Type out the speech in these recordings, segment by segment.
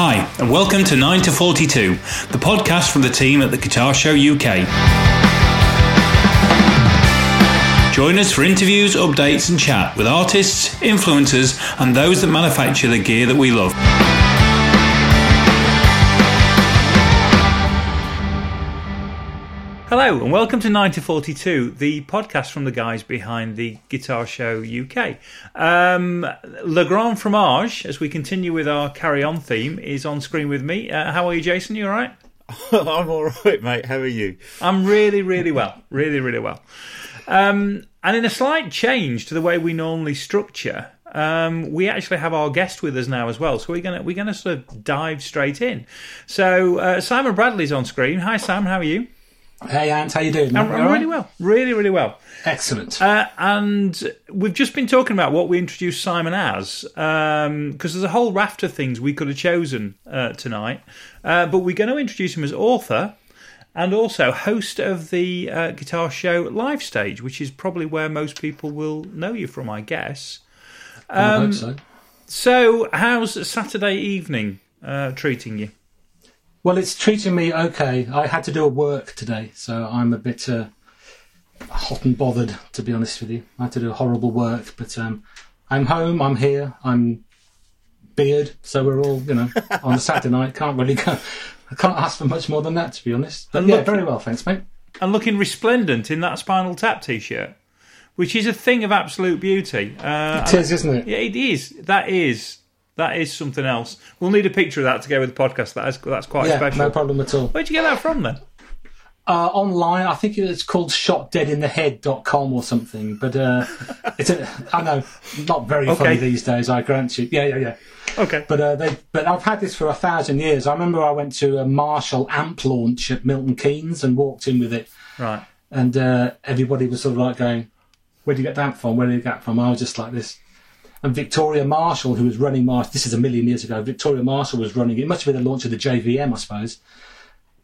Hi, and welcome to 9 to 42, the podcast from the team at the Guitar Show UK. Join us for interviews, updates, and chat with artists, influencers, and those that manufacture the gear that we love. Hello, and welcome to 9042, the podcast from the guys behind the Guitar Show UK. Um, Le Grand Fromage, as we continue with our carry on theme, is on screen with me. Uh, how are you, Jason? You all right? I'm all right, mate. How are you? I'm really, really well. Really, really well. Um, and in a slight change to the way we normally structure, um, we actually have our guest with us now as well. So we're gonna we're gonna sort of dive straight in. So uh, Simon Bradley's on screen. Hi, Sam. How are you? Hey, Ant, how you doing? I'm, I'm really well. Really, really well. Excellent. Uh, and we've just been talking about what we introduced Simon as, because um, there's a whole raft of things we could have chosen uh, tonight. Uh, but we're going to introduce him as author and also host of the uh, Guitar Show live stage, which is probably where most people will know you from, I guess. Um, I hope so. So, how's Saturday evening uh, treating you? Well, it's treating me okay. I had to do a work today, so I'm a bit uh, hot and bothered, to be honest with you. I had to do horrible work, but um, I'm home, I'm here, I'm beard, so we're all, you know, on a Saturday night. Can't really go. I can't ask for much more than that, to be honest. But and yeah, look, very well, thanks, mate. And looking resplendent in that Spinal Tap t-shirt, which is a thing of absolute beauty. Uh, it is, isn't it? Yeah, it is. That is that is something else. We'll need a picture of that to go with the podcast. That is, that's quite yeah, special. No problem at all. Where'd you get that from then? Uh, online, I think it's called shotdeadinthehead.com or something. But uh, it's a, I know, not very okay. funny these days. I grant you. Yeah, yeah, yeah. Okay. But uh, they, but I've had this for a thousand years. I remember I went to a Marshall amp launch at Milton Keynes and walked in with it. Right. And uh, everybody was sort of like going, "Where do you get that from? Where do you get that from?" I was just like this. And Victoria Marshall, who was running Marshall, this is a million years ago, Victoria Marshall was running, it must have been the launch of the JVM, I suppose,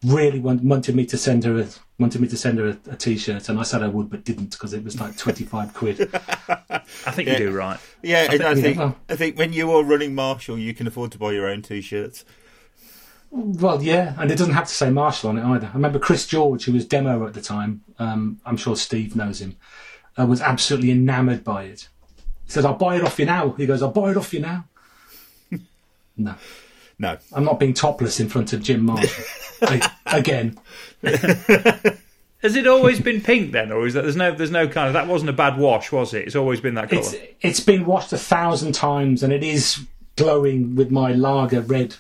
really wanted me to send her a, wanted me to send her a a t-shirt and I said I would but didn't because it was like 25 quid. I think yeah. you do right. Yeah, I think, I think, well, I think when you are running Marshall you can afford to buy your own t-shirts. Well, yeah, and it doesn't have to say Marshall on it either. I remember Chris George, who was demo at the time, um, I'm sure Steve knows him, uh, was absolutely enamoured by it. He says, I'll buy it off you now. He goes, I'll buy it off you now. no. No. I'm not being topless in front of Jim Marshall. Again. Has it always been pink then, or is that there's no there's no kind of that wasn't a bad wash, was it? It's always been that colour. It's, it's been washed a thousand times, and it is glowing with my lager red,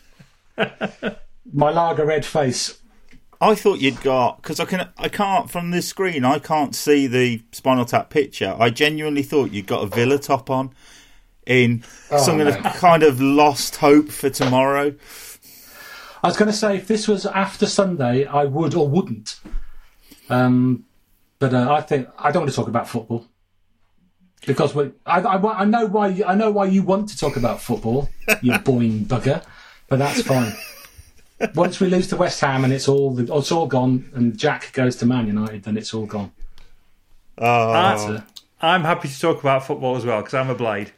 my lager red face. I thought you'd got because I can I can't from the screen I can't see the Spinal Tap picture. I genuinely thought you'd got a Villa top on in oh, some no. kind of lost hope for tomorrow. I was going to say if this was after Sunday, I would or wouldn't. Um, but uh, I think I don't want to talk about football because I, I, I know why I know why you want to talk about football, you boing bugger. But that's fine. Once we lose to West Ham and it's all it's all gone, and Jack goes to Man United, then it's all gone. Oh. I'm happy to talk about football as well because I'm a blade.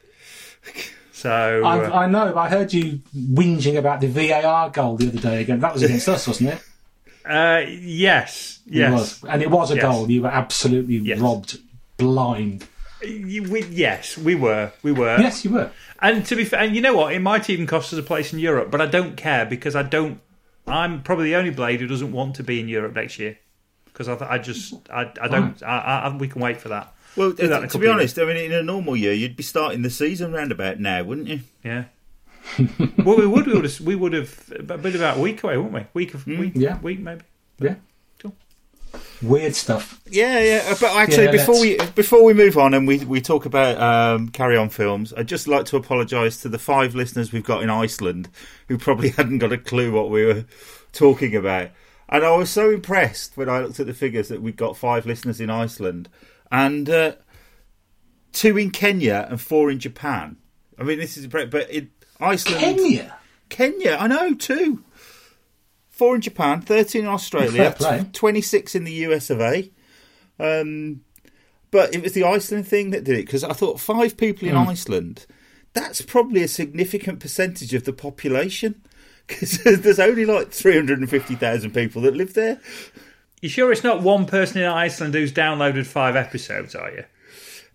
So uh, I know. I heard you whinging about the VAR goal the other day again. That was against us, wasn't it? Uh, yes, yes, it was. and it was a yes. goal. You were absolutely yes. robbed, blind. You, we, yes, we were. We were. Yes, you were. And to be fair, and you know what? It might even cost us a place in Europe, but I don't care because I don't I'm probably the only blade who doesn't want to be in Europe next year because I, I just I, I don't I, I, we can wait for that. Well, that to be honest, I mean, in a normal year, you'd be starting the season round about now, wouldn't you? Yeah. well, we would. We would have. We would have a bit about a week away, wouldn't we? Week of mm. week. Yeah. Week maybe. But, yeah. Weird stuff. Yeah, yeah. But actually, yeah, before we before we move on and we we talk about um, carry on films, I'd just like to apologise to the five listeners we've got in Iceland who probably hadn't got a clue what we were talking about. And I was so impressed when I looked at the figures that we got five listeners in Iceland and uh, two in Kenya and four in Japan. I mean, this is but in Iceland, Kenya, Kenya. I know two, four in Japan, thirteen in Australia, twenty six in the US of A. Um, but it was the Iceland thing that did it because I thought five people in mm. Iceland. That's probably a significant percentage of the population because there's only like 350,000 people that live there. You sure it's not one person in Iceland who's downloaded five episodes, are you?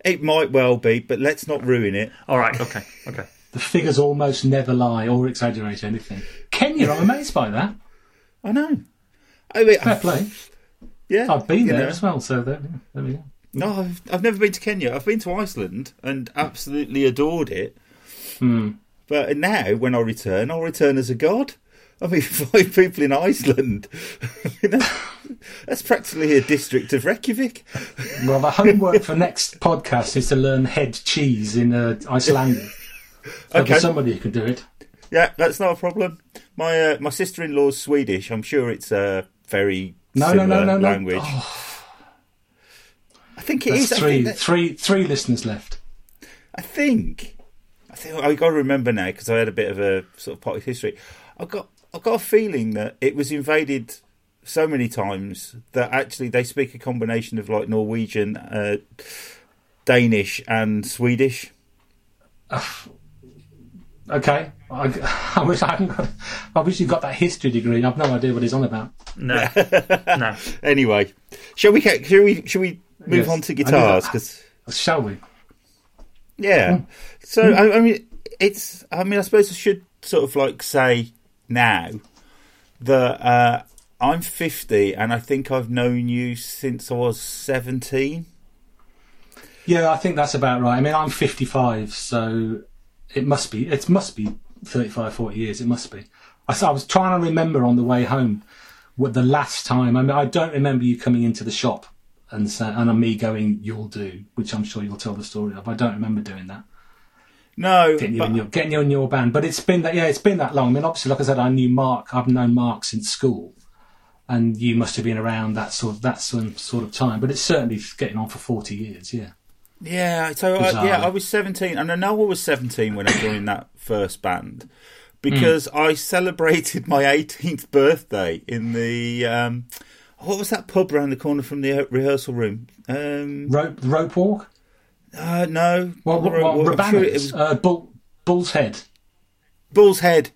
It might well be, but let's not ruin it. All right, okay, okay. The figures almost never lie or exaggerate anything. Kenya, I'm amazed by that. I know. I mean, Fair play. yeah, I've been there know. as well, so there, there we go. No, I've, I've never been to Kenya. I've been to Iceland and absolutely adored it. Hmm. But now, when I return, I'll return as a god. I mean, five people in Iceland. You know, that's practically a district of Reykjavik. Well, the homework for next podcast is to learn head cheese in uh, Icelandic. There'll be Okay. somebody who can do it. Yeah, that's not a problem. My uh, my sister in law's Swedish. I'm sure it's a very No, no, similar no, no, no. language. Oh, I think it there's is. Three, that- three, three listeners left. I think. I think I got to remember now because I had a bit of a sort of potty history. I got I got a feeling that it was invaded so many times that actually they speak a combination of like Norwegian, uh, Danish, and Swedish. Okay, I, I wish I hadn't got. I wish you got that history degree. I've no idea what he's on about. No, no. Anyway, shall we? Shall we? Shall we move Yes. on to guitars? Because Shall we? yeah. Hmm. So I, I mean, it's. I mean, I suppose I should sort of like say now that uh, I'm 50 and I think I've known you since I was 17. Yeah, I think that's about right. I mean, I'm 55, so it must be. It must be 35, 40 years. It must be. I was trying to remember on the way home what the last time. I mean, I don't remember you coming into the shop and say, and me going, "You'll do," which I'm sure you'll tell the story of. I don't remember doing that. No, Getting you but- in your getting you in your band, but it's been that. Yeah, it's been that long. I mean, obviously, like I said, I knew Mark. I've known Mark since school. And you must have been around that sort of that sort of time, but it's certainly getting on for forty years. Yeah. Yeah, so I, yeah, I was 17, and I know I was 17 when I joined that first band because I celebrated my 18th birthday in the um, what was that pub around the corner from the uh, rehearsal room? Um, Rope rope walk. uh, no, Well, well, Road sure it was uh, Bull, Bull's Head. Bull's Head.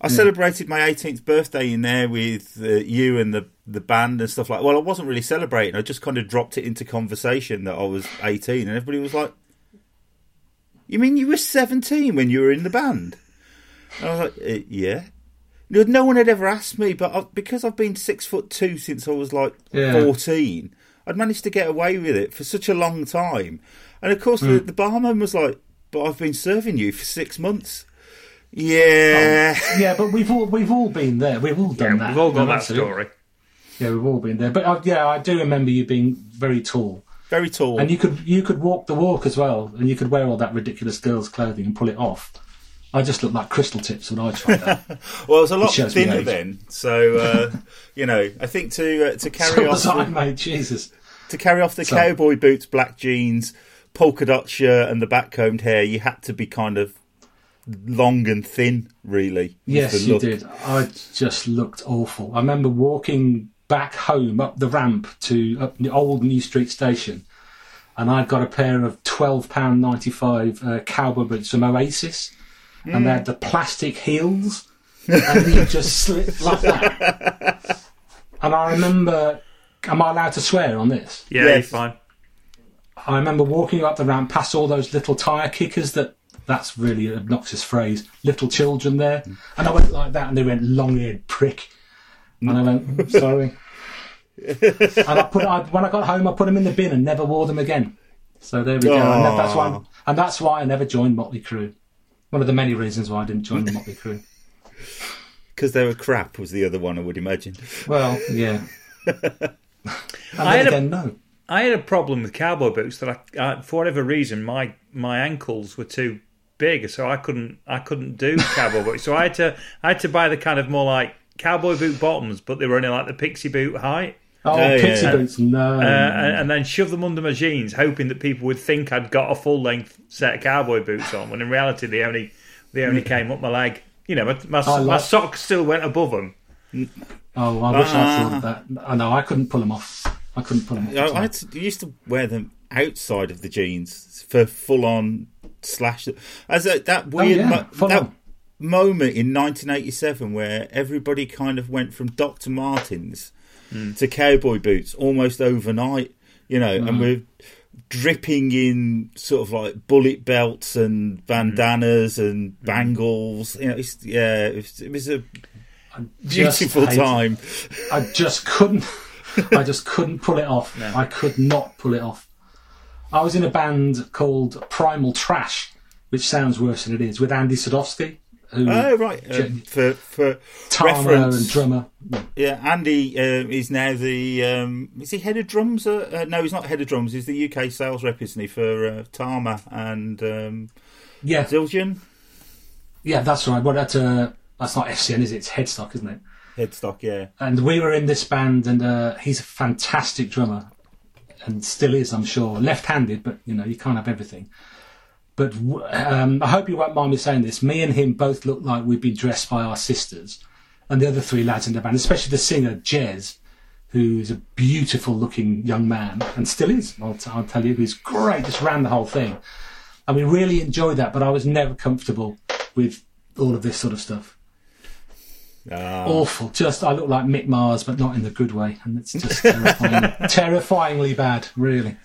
I celebrated my 18th birthday in there with uh, you and the the band and stuff like. Well, I wasn't really celebrating. I just kind of dropped it into conversation that I was 18, and everybody was like, "You mean you were 17 when you were in the band?" And I was like, uh, "Yeah." No no one had ever asked me, but I, because I've been six foot two since I was like Yeah. 14, I'd managed to get away with it for such a long time. And of course, the, the barman was like, "But I've been serving you for six months." Yeah. Yeah, but we've all we've all been there. We've all Yeah, done that. we've all got that Absolutely. story. Yeah, we've all been there. But uh, yeah, I do remember you being very tall, Very tall. and you could you could walk the walk as well, and you could wear all that ridiculous girls' clothing and pull it off. I just looked like crystal tips when I tried that. well, it was a lot thinner then, so uh, you know. I think to uh, to carry so off was I, the, mate. Jesus. to carry off the So- cowboy boots, black jeans, polka dot shirt, and the backcombed hair, you had to be kind of long and thin, really. Yes, you did. I just looked awful. I remember walking back home up the ramp to up the old New Street station, and I'd got a pair of twelve pound ninety five uh, cowboy boots from Oasis, and they had the plastic heels, and you just slipped like that. And I remember, am I allowed to swear on this? Yeah, Yes. you're fine. I remember walking up the ramp past all those little tyre kickers that that's really an obnoxious phrase. Little children there. And I went like that and they went long eared prick. And I went, "Mm, sorry. and I put I, when I got home I put them in the bin and never wore them again. So there we go. And that's why and that's why I never joined Motley Crue. One of the many reasons why I didn't join the Motley Crue. Because they were crap, was the other one, I would imagine. Well, yeah. and I then had a- no. I had a problem with cowboy boots that I, I, for whatever reason, my my ankles were too big, so I couldn't I couldn't do cowboy boots. So I had to I had to buy the kind of more like cowboy boot bottoms, but they were only like the pixie boot height, Oh, Oh, pixie yeah. boots, no. uh, and, and then shove them under my jeans, hoping that people would think I'd got a full length set of cowboy boots on. When in reality, they only they only came up my leg. You know, my my, I my socks still went above them. oh, I wish I Ah. thought of that. I know, I couldn't pull them off. I couldn't pull them off. I, at. I used to wear them outside of the jeans for full on slash. As a, that Oh, weird, yeah, mo- full that, on. Moment in 1987 where everybody kind of went from Dr. Martens mm. to cowboy boots almost overnight, you know, mm. and we're dripping in sort of like bullet belts and bandanas mm. and bangles. You know, yeah, it was, it was a beautiful time. I just couldn't. I just couldn't pull it off. No. I could not pull it off. I was in a band called Primal Trash, which sounds worse than it is, with Andy Sadowski. Who, oh right, um, for for reference, and drummer. Yeah, Andy uh, is now the um, is he head of drums? Uh, uh, no, he's not head of drums. He's the UK sales rep, isn't he, for uh, Tama and um, yeah, Zildjian. Yeah, that's right. Well, that's uh, that's not FCN, is it? It's Headstock, isn't it? Headstock, yeah. And we were in this band, and uh, he's a fantastic drummer, and still is, I'm sure. Left-handed, but you know you can't have everything. But um, I hope you won't mind me saying this. Me and him both look like we've been dressed by our sisters, and the other three lads in the band, especially the singer Jez, who's a beautiful-looking young man, and still is. I'll, t- I'll tell you, he's great. Just ran the whole thing, and we really enjoyed that. But I was never comfortable with all of this sort of stuff. Uh, Awful. Just I look like Mick Mars, but not in the good way, and it's just terrifying, terrifyingly bad, really.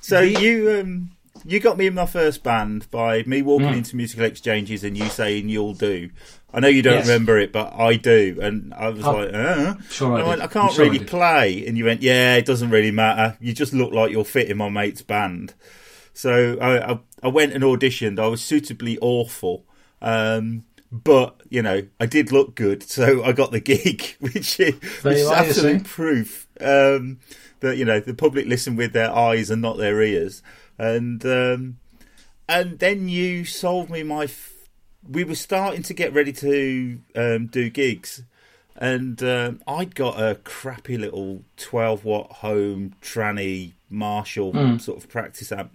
So you um, you got me in my first band by me walking mm. into musical exchanges and you saying you'll do. I know you don't yes. remember it, but I do, and I was oh, like, uh. sure I, I, went, I can't sure really I play, and you went, yeah, it doesn't really matter. You just look like you'll fit in my mate's band. So I, I, I went and auditioned. I was suitably awful. Um, but you know, I did look good, so I got the gig, which is, which is absolute proof um, that you know the public listen with their eyes and not their ears. And um, and then you sold me my. F- we were starting to get ready to um, do gigs, and um, I'd got a crappy little twelve watt home tranny Marshall mm. sort of practice amp,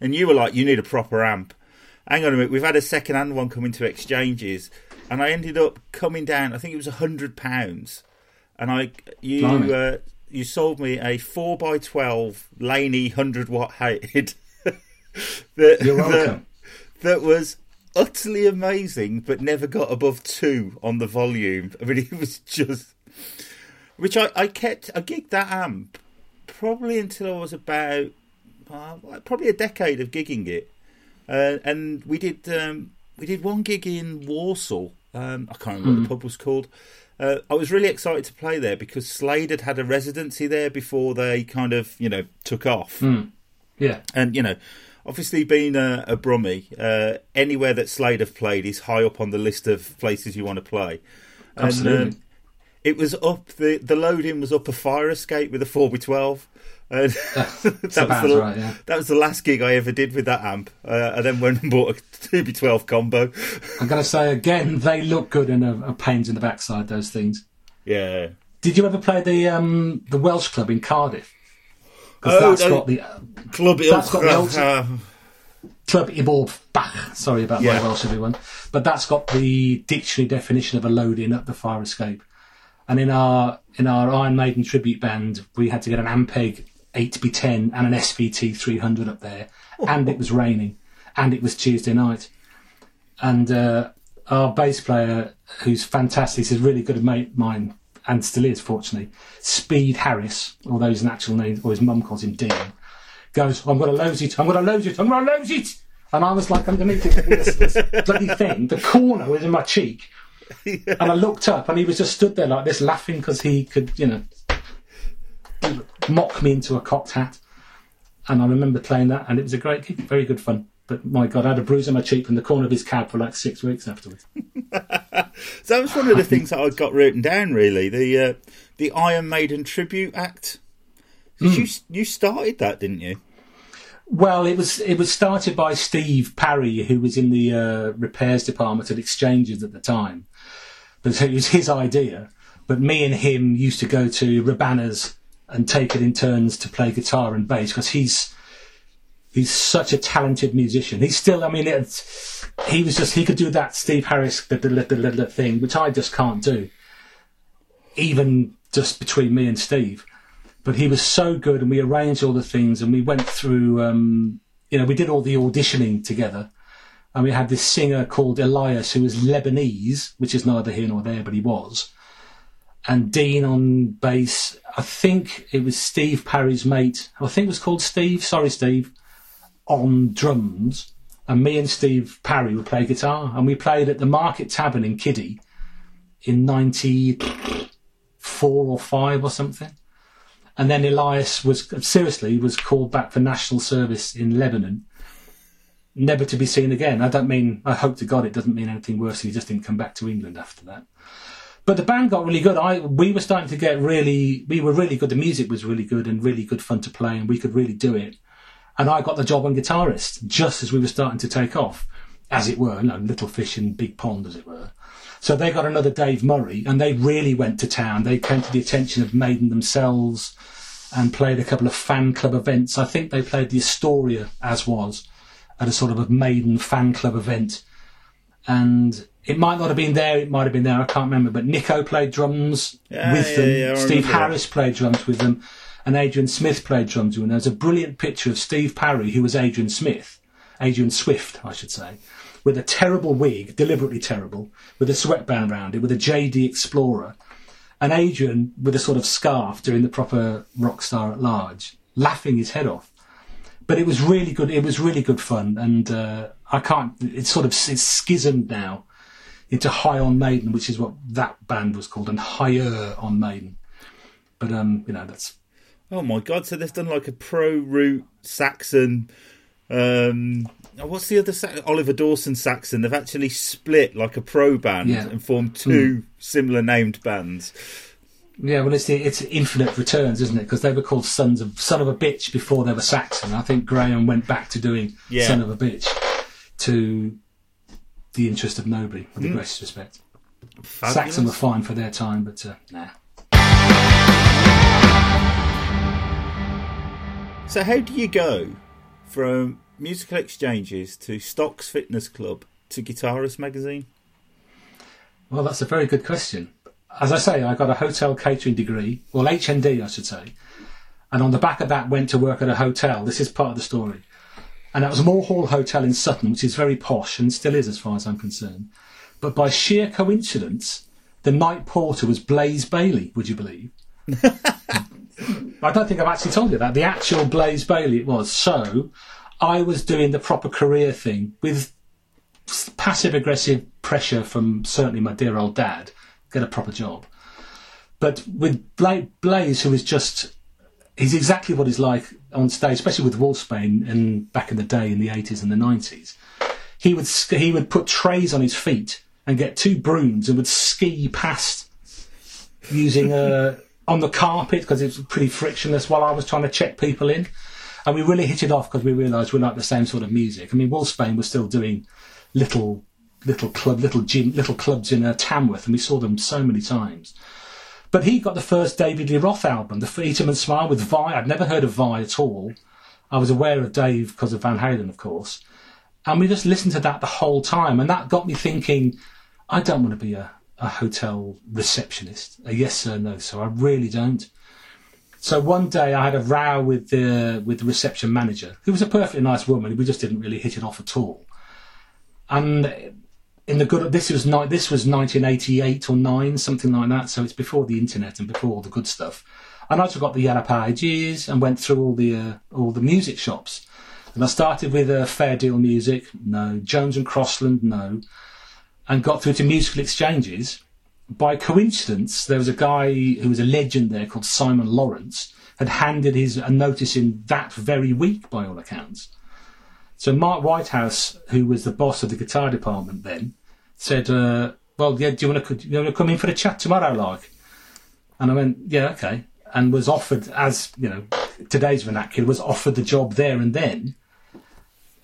and you were like, "You need a proper amp." hang on a minute, we've had a second hand one come into exchanges, and I ended up coming down. I think it was a hundred pounds, and I you uh, you sold me a four x twelve Laney hundred watt head. that, You're welcome. That, that was utterly amazing, but never got above two on the volume. I mean, it was just. Which I, I kept, I gigged that amp probably until I was about, uh, probably a decade of gigging it. Uh, and we did um, we did one gig in Walsall. Um, I can't remember mm. what the hmm. pub was called. Uh, I was really excited to play there because Slade had had a residency there before they kind of you know took off. Mm. Yeah, and you know, obviously being a, a Brummie, uh, anywhere that Slade have played is high up on the list of places you want to play. Absolutely. And, um, it was up the the loading was up a fire escape with a four x twelve. And that, was the, right, yeah. that was the last gig I ever did with that amp. Uh, I then went and bought a 2B12 combo. I'm going to say again, they look good and are, are pains in the backside, those things. Yeah. Did you ever play the um, the Welsh club in Cardiff? Because oh, that's no, got the club. That's got the uh, Clwb Ifor Sorry about yeah. my Welsh, everyone. But that's got the dictionary definition of a load in at the fire escape. And in our in our Iron Maiden tribute band, we had to get an Ampeg 8B10 and an SVT 300 up there, and it was raining, and it was Tuesday night, and uh, our bass player, who's fantastic, is really good mate mine, and still is, fortunately, Speed Harris, although his natural name or his mum calls him Dean, goes, "I'm going to lose it, I'm going to lose it, I'm going to lose it." And I was like underneath this, this bloody thing. The corner was in my cheek. Yeah. And I looked up and he was just stood there like this laughing because he could, you know, mock me into a cocked hat. And I remember playing that, and it was a great gig, very good fun. But my God, I had a bruise on my cheek from the corner of his cab for like six weeks afterwards. so that was one of the things that I got written down. Really, the uh, the Iron Maiden tribute act. Mm. You you started that, didn't you? Well, it was it was started by Steve Parry, who was in the uh, repairs department at Exchanges at the time. But it was his idea. But me and him used to go to Rabana's and take it in turns to play guitar and bass because he's he's such a talented musician. He's still, I mean, it's, he was just he could do that Steve Harris the, the, the, thing, which I just can't do, even just between me and Steve. But he was so good, and we arranged all the things, and we went through. Um, you know, we did all the auditioning together, and we had this singer called Elias who was Lebanese, which is neither here nor there, but he was. And Dean on bass. I think it was Steve Parry's mate. I think it was called Steve. Sorry, Steve. On drums, and me and Steve Parry would play guitar, and we played at the Market Tavern in Kiddie in '94 or five or something. And then Elias was seriously was called back for national service in Lebanon, never to be seen again. I don't mean I hope to God it doesn't mean anything worse. He just didn't come back to England after that. But the band got really good. I we were starting to get really we were really good. The music was really good and really good fun to play, and we could really do it. And I got the job on guitarist just as we were starting to take off, as it were, you know, little fish in big pond, as it were. So they got another Dave Murray, and they really went to town. They came to the attention of Maiden themselves and played a couple of fan club events. I think they played the Astoria as was at a sort of a Maiden fan club event. And it might not have been there, it might have been there, I can't remember. But Nicko played drums Yeah, with yeah, them. yeah, Steve Harris played drums with them. And Adrian Smith played drums them. There's a brilliant picture of Steve Parry, who was Adrian Smith, Adrian Swift, I should say, with a terrible wig, deliberately terrible, with a sweatband around it, with a JD Explorer, and Adrian with a sort of scarf doing the proper rock star at large, laughing his head off. But it was really good. It was really good fun, and uh, I can't. It's sort of it's schismed now into High on Maiden, which is what that band was called, and Higher on Maiden. But um, you know that's Oh my god! So they've done like a pro root Saxon. Um, oh, what's the other Sa- Oliver Dawson Saxon? They've actually split like a pro band Yeah. and formed two similar named bands. Yeah, well, it's the, it's infinite returns, isn't it? Because they were called Sons of Son of a Bitch before they were Saxon. I think Graham went back to doing Yeah. Son of a Bitch to the interest of nobody, with the greatest respect. Fabulous. Saxon were fine for their time, but uh, nah. So how do you go from musical exchanges to Stocks Fitness Club to Guitarist Magazine? Well, that's a very good question. As I say, I got a hotel catering degree, well, HND, I should say. And on the back of that, went to work at a hotel. This is part of the story. And that was Moor Hall Hotel in Sutton, which is very posh and still is as far as I'm concerned. But by sheer coincidence, the night porter was Blaze Bayley, would you believe? I don't think I've actually told you that. The actual Blaze Bayley it was. So I was doing the proper career thing with passive aggressive pressure from certainly my dear old dad, get a proper job. But with Bla- Blaze, who is just, he's exactly what he's like on stage, especially with Wolfsbane and back in the day in the 80s and the 90s. He would, he would put trays on his feet and get two brooms and would ski past using a, on the carpet because it was pretty frictionless while I was trying to check people in. And we really hit it off because we realised we liked the same sort of music. I mean, Wolfsbane was still doing little little club, little gym, little clubs in uh, Tamworth, and we saw them so many times. But he got the first David Lee Roth album, The Freedom and Smile with Vai. I'd never heard of Vai at all. I was aware of Dave because of Van Halen, of course. And we just listened to that the whole time. And that got me thinking, I don't want to be a, a hotel receptionist, a yes sir, no sir. I really don't. So one day I had a row with the with the reception manager, who was a perfectly nice woman. We just didn't really hit it off at all. And in the good, this was ni- this was 1988 or nine, something like that. So it's before the internet and before all the good stuff. And I took up the Yellow pages and went through all the uh, all the music shops. And I started with uh, Fair Deal Music, no. Jones and Crossland, no. And got through to musical exchanges. By coincidence, there was a guy who was a legend there called Simon Lawrence, had handed his a notice in that very week, by all accounts. So Mark Whitehouse, who was the boss of the guitar department then, said, uh, "Well, yeah, do you want to you want to come in for a chat tomorrow, like?" And I went, "Yeah, okay." And was offered, as you know, today's vernacular, was offered the job there and then.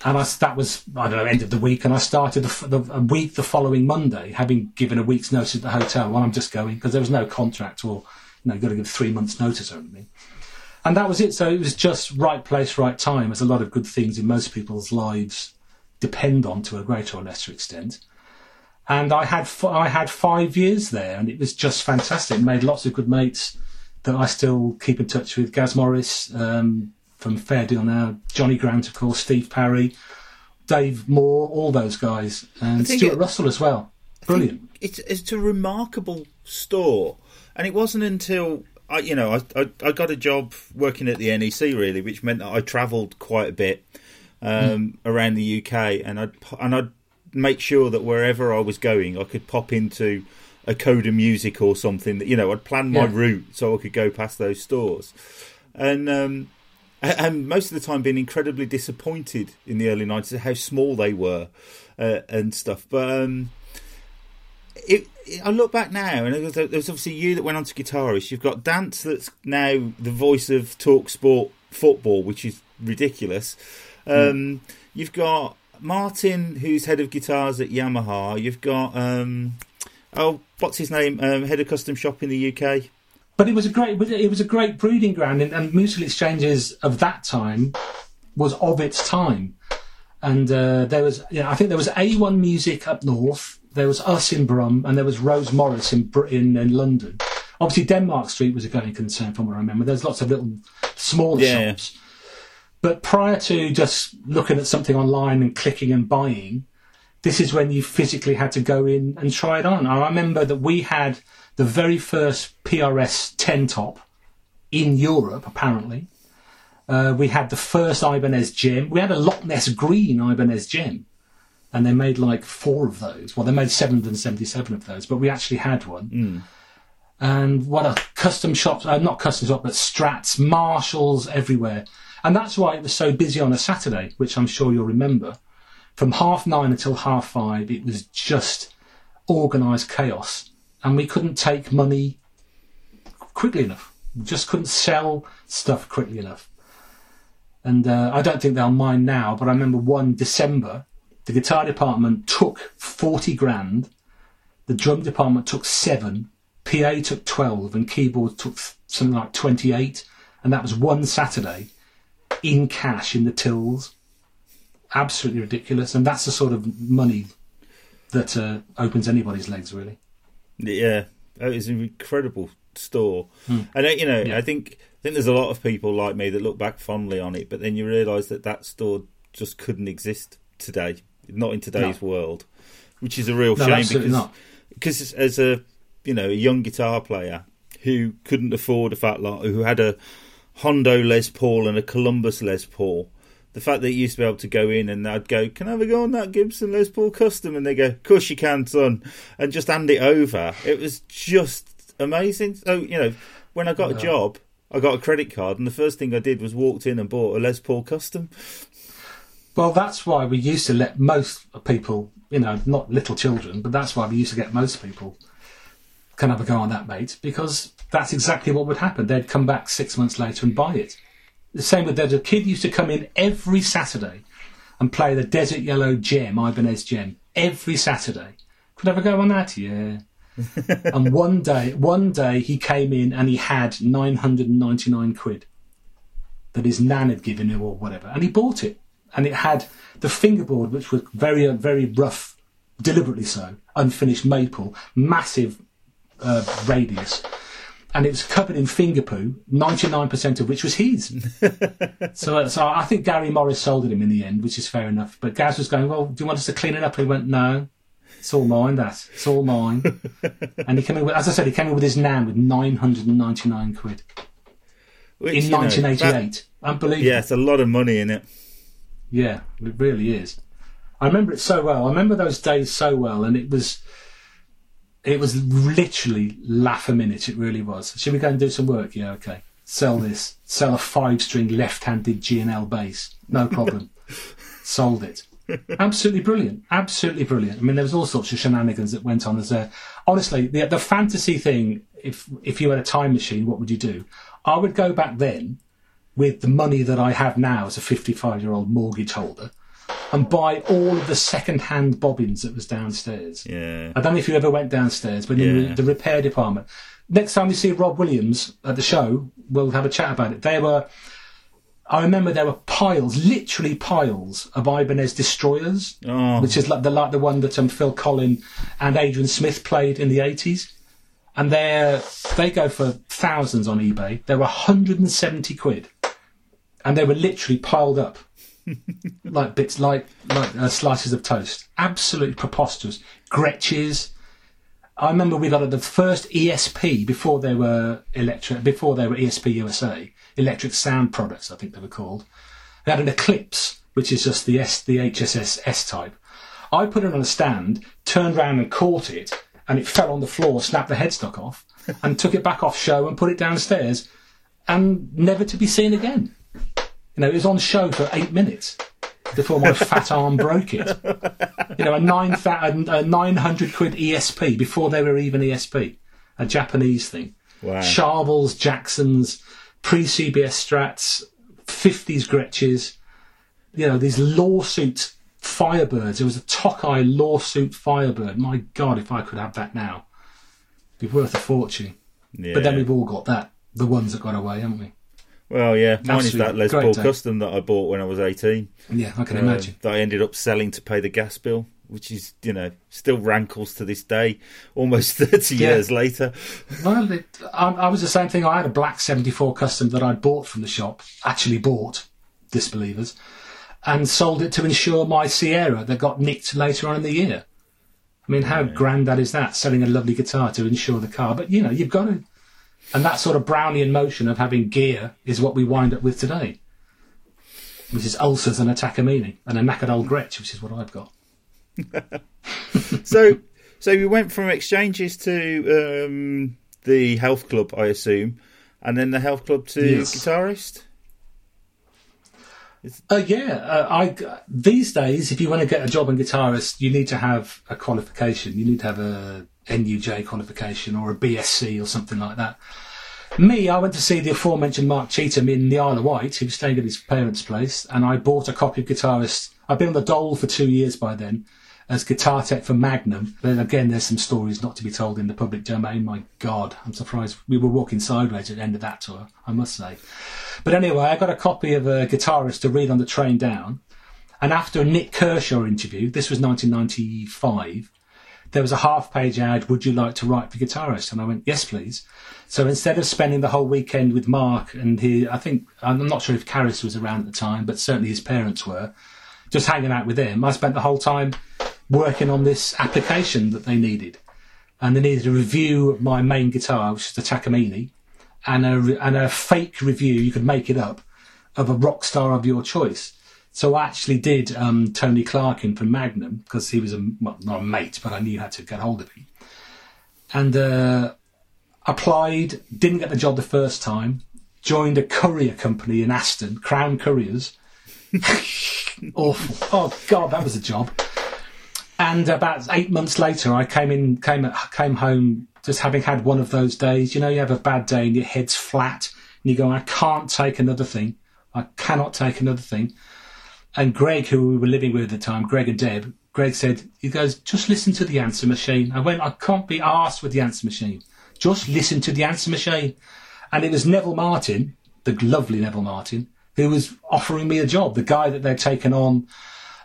And I, that was, I don't know, end of the week. And I started the, the, week the following Monday, having given a week's notice at the hotel. Well, I'm just going because there was no contract or, you know, you've got to give three months' notice anything. And that was it. So it was just right place, right time, as a lot of good things in most people's lives depend on to a greater or lesser extent. And I had f- I had five years there, and it was just fantastic. Made lots of good mates that I still keep in touch with. Gaz Morris um, from Fair Deal now, Johnny Grant, of course, Steve Parry, Dave Moore, all those guys, and Stuart it, Russell as well. Brilliant. It's it's a remarkable store, and it wasn't until I, you know, I, I, I got a job working at the NEC really, which meant that I travelled quite a bit um, mm. around the UK, and I'd and I'd make sure that wherever I was going, I could pop into a Coda Music or something. That you know, I'd plan my yeah. route so I could go past those stores, and um, and most of the time being incredibly disappointed in the early nineties how small they were uh, and stuff. But um, it, it, I look back now, and there was, obviously you that went on to guitarist. You've got Dance, that's now the voice of Talk Sport football, which is ridiculous. Um, mm. You've got Martin, who's head of guitars at Yamaha. You've got um, oh, what's his name? Um, head of custom shop in the UK. But it was a great, it was a great breeding ground, and, and musical exchanges of that time was of its time. And uh, there was, you know, I think there was A1 Music up north, there was us in Brum, and there was Rose Morris in in, in London. Obviously, Denmark Street was a going concern, from what I remember. There's lots of little smaller yeah. shops. But prior to just looking at something online and clicking and buying, this is when you physically had to go in and try it on. I remember that we had the very first PRS 10 top in Europe, apparently. Uh, we had the first Ibanez JEM. We had a Loch Ness green Ibanez JEM. And they made like four of those. Well, they made 777 of those, but we actually had one. Mm. And what a custom shops, uh, not custom shop, but Strats, Marshalls everywhere. And that's why it was so busy on a Saturday, which I'm sure you'll remember. From half nine until half five, it was just organised chaos and we couldn't take money quickly enough. We just couldn't sell stuff quickly enough. And uh, I don't think they'll mind now, but I remember one December, the guitar department took 40 grand, the drum department took seven, PA took 12, and keyboard took something like 28. And that was one Saturday in cash in the tills. Absolutely ridiculous. And that's the sort of money that uh, opens anybody's legs, really. Yeah, it was an incredible store, hmm. and uh, you know, yeah. I think I think there's a lot of people like me that look back fondly on it, but then you realise that that store just couldn't exist today, not in today's no. world, which is a real no, shame because not. because as a you know a young guitar player who couldn't afford a fat lot, who had a Hondo Les Paul and a Columbus Les Paul the fact that you used to be able to go in and I'd go, Can I have a go on that Gibson Les Paul Custom? And they go, Of course you can, son. And just hand it over. It was just amazing. So, you know, when I got a job, I got a credit card, and the first thing I did was walked in and bought a Les Paul Custom. Well, that's why we used to let most people, you know, not little children, but that's why we used to get most people can have a go on that, mate, because that's exactly what would happen. They'd come back six months later and buy it. The same with that. A kid used to come in every Saturday and play the Desert Yellow JEM, Ibanez JEM, every Saturday. Could I ever go on that? Yeah. and one day, one day he came in and he had 999 quid that his nan had given him or whatever. And he bought it. And it had the fingerboard, which was very, very rough, deliberately so, unfinished maple, massive uh, radius and it was covered in finger poo, 99% of which was his. so, uh, so I think Gary Morris sold it him in the end, which is fair enough. But Gaz was going, well, do you want us to clean it up? And he went, no, it's all mine, that. It's all mine. and he came in with, as I said, he came in with his nan with 999 quid. Which, in 1988. Know, that, Unbelievable. Yeah, it's a lot of money in it. Yeah, it really is. I remember it so well. I remember those days so well, and it was it was literally laugh a minute. It really was. Should we go and do some work? Yeah, okay. Sell this. Sell a five-string left-handed G&L bass. No problem. Sold it. Absolutely brilliant. Absolutely brilliant. I mean, there was all sorts of shenanigans that went on as there. Honestly, the the fantasy thing. If if you had a time machine, what would you do? I would go back then with the money that I have now as a 55 year old mortgage holder and buy all of the second-hand bobbins that was downstairs. Yeah. I don't know if you ever went downstairs, but in yeah. the repair department. Next time you see Rob Williams at the show, we'll have a chat about it. They were, I remember there were piles, literally piles of Ibanez destroyers, oh. which is like the like the one that um, Phil Collen and Adrian Smith played in the eighties. And they they go for thousands on eBay. They were 170 quid, and they were literally piled up like bits like like uh, slices of toast. Absolutely preposterous. Gretches. I remember we got the first ESP before they were electric before they were ESP USA electric sound products. I think they were called. They had an Eclipse, which is just the S the HSS S type. I put it on a stand, turned around and caught it, and it fell on the floor, snapped the headstock off, and took it back off show and put it downstairs, and never to be seen again. You know, it was on show for eight minutes before my fat arm broke it. You know, a nine a nine hundred quid ESP before they were even ESP, a Japanese thing. Wow. Charvels, Jacksons, pre CBS Strats, fifties Gretches. You know, these lawsuit Firebirds. It was a Tokai lawsuit Firebird. My God, if I could have that now, it'd be worth a fortune. Yeah. But then we've all got that. The ones that got away, haven't we? Well, yeah, mine is that Les great Paul day. Custom that I bought when I was eighteen. Yeah, I can uh, imagine. that I ended up selling to pay the gas bill, which is you know still rankles to this day, almost thirty Yeah. years later. Well, it, I, I was the same thing. I had a black 74 custom that I'd bought from the shop, actually bought, disbelievers, and sold it to insure my Sierra that got nicked later on in the year. I mean, how grand that is that, selling a lovely guitar to insure the car? But, you know, you've got to. And that sort of Brownian motion of having gear is what we wind up with today, which is ulcers and attack a Takamine and a knackered old Gretsch, which is what I've got. So, so you went from exchanges to um, the health club, I assume, and then the health club to Yes. guitarist. Uh, yeah, uh, I these days, if you want to get a job in guitarist, you need to have a qualification. You need to have a NUJ qualification or a BSc or something like that. Me, I went to see the aforementioned Mark Cheetham in the Isle of Wight. Was staying at his parents' place, and I bought a copy of Guitarist. I've been on the dole for two years by then as guitar tech for Magnum. Then again, there's some stories not to be told in the public domain. My God, I'm surprised we were walking sideways at the end of that tour. I must say. But anyway, I got a copy of a guitarist to read on the train down. And after a Nik Kershaw interview, this was 1995, there was a half page ad, would you like to write for guitarist? And I went, yes, please. So instead of spending the whole weekend with Mark and he, I think, I'm not sure if Caris was around at the time, but certainly his parents were, just hanging out with him, I spent the whole time working on this application that they needed. And they needed a review of my main guitar, which is the Takamine, and a, and a fake review, you could make it up, of a rock star of your choice. So I actually did um, Tony Clarkin from Magnum because he was a well, not a mate, but I knew how to get hold of him. And uh, applied, didn't get the job the first time. Joined a courier company in Aston, Crown Couriers. Awful. Oh God, that was a job. And about eight months later, I came in, came came home, just having had one of those days. You know, you have a bad day and your head's flat, and you go, "I can't take another thing. I cannot take another thing." And Greg, who we were living with at the time, Greg and Deb, Greg said, he goes, just listen to the answer machine. I went, I can't be asked with the answer machine. Just listen to the answer machine. And it was Neville Marten, the lovely Neville Marten, who was offering me a job. The guy that they'd taken on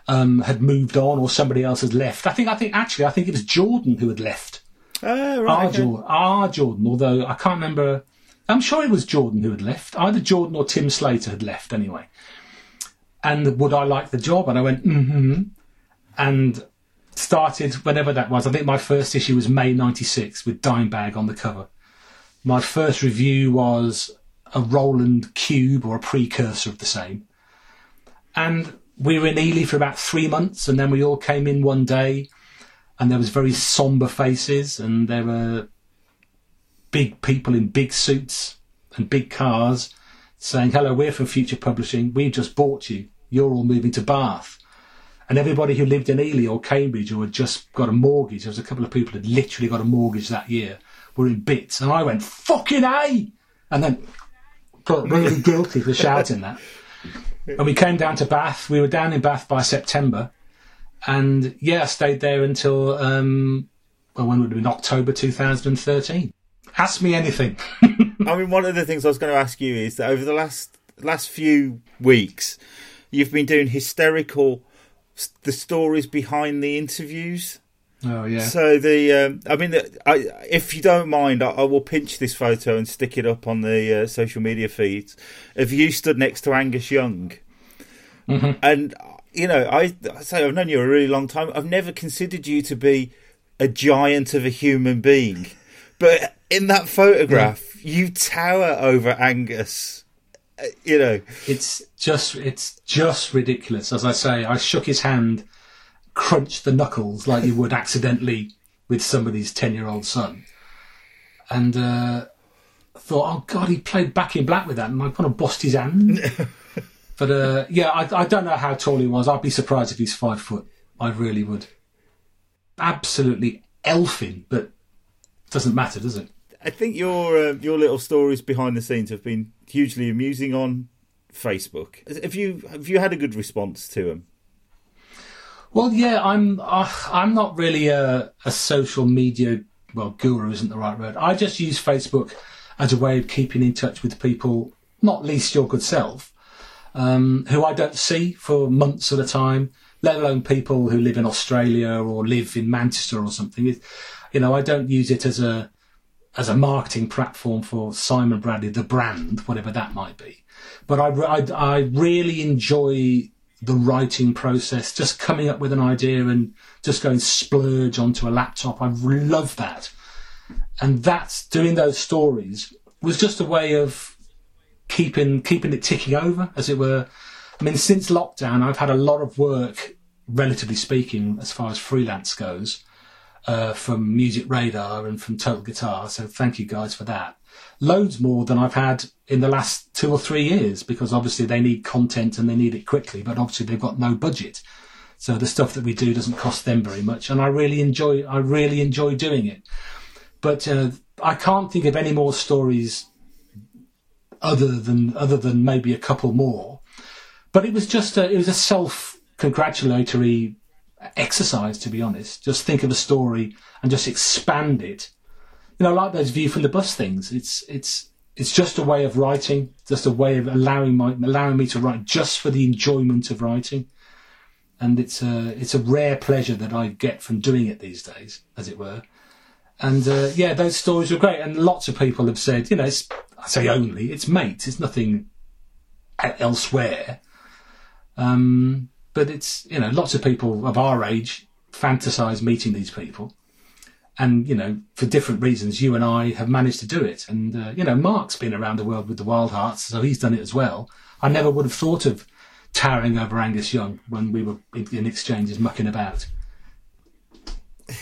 um, had moved on or somebody else had left. I think, I think, actually, I think it was Jordan who had left. Oh, right. Our, okay. Jordan, our Jordan, although I can't remember. I'm sure it was Jordan who had left. Either Jordan or Tim Slater had left anyway. And would I like the job? And I went, mm-hmm. And started whenever that was. I think my first issue was May 96 with Dimebag on the cover. My first review was a Roland Cube or a precursor of the same. And we were in Ely for about three months and then we all came in one day and there was very somber faces and there were big people in big suits and big cars saying, hello, we're from Future Publishing. We've just bought you. You're all moving to Bath. And everybody who lived in Ely or Cambridge or had just got a mortgage, there was a couple of people who had literally got a mortgage that year, were in bits. And I went, fucking A! And then got really guilty for shouting that. And we came down to Bath. We were down in Bath by September. And yeah, I stayed there until, um, well, when would it have been? October 2013. Ask me anything. I mean, one of the things I was going to ask you is that over the last last few weeks, you've been doing hysterical the stories behind the interviews. Oh, yeah. So the, um, I mean, the, I, if you don't mind, I, I will pinch this photo and stick it up on the uh, social media feeds of you stood next to Angus Young. mm-hmm. and you know, I, I say I've known you a really long time. I've never considered you to be a giant of a human being, but in that photograph, mm. you tower over Angus. Uh, you know, it's just it's just ridiculous. As I say, I shook his hand, crunched the knuckles like you would accidentally with somebody's ten-year-old son, and uh, thought, "Oh God, he played back in black with that," and I kind of bust his hand. but uh, yeah, I, I don't know how tall he was. I'd be surprised if he's five foot. I really would. Absolutely elfin, but doesn't matter, does it? I think your uh, your little stories behind the scenes have been hugely amusing on Facebook. Have you have you had a good response to them? Well, yeah, I'm uh, I'm not really a, a social media well guru isn't the right word. I just use Facebook as a way of keeping in touch with people, not least your good self, um, who I don't see for months at a time. Let alone people who live in Australia or live in Manchester or something. It, you know, I don't use it as a as a marketing platform for Simon Bradley, the brand, whatever that might be. But I, I, I really enjoy the writing process, just coming up with an idea and just going splurge onto a laptop. I love that. And that's doing those stories was just a way of keeping, keeping it ticking over, as it were. I mean, since lockdown, I've had a lot of work, relatively speaking, as far as freelance goes uh, from Music Radar and from Total Guitar. So thank you guys for that. Loads more than I've had in the last two or three years because obviously they need content and they need it quickly, but obviously they've got no budget. So the stuff that we do doesn't cost them very much, and I really enjoy. I really enjoy doing it. But uh, I can't think of any more stories other than other than maybe a couple more. But it was just a, it was a self congratulatory exercise, to be honest. Just think of a story and just expand it. You know, like those view from the bus things. It's it's it's just a way of writing, just a way of allowing my allowing me to write just for the enjoyment of writing. And it's a it's a rare pleasure that I get from doing it these days, as it were. And uh, yeah, those stories were great, and lots of people have said, you know, it's, I say only it's mates, it's nothing elsewhere. Um, but it's, you know, lots of people of our age fantasize meeting these people. And, you know, for different reasons, you and I have managed to do it. And, uh, you know, Mark's been around the world with the Wild Hearts, so he's done it as well. I never would have thought of towering over Angus Young when we were in, in exchanges mucking about.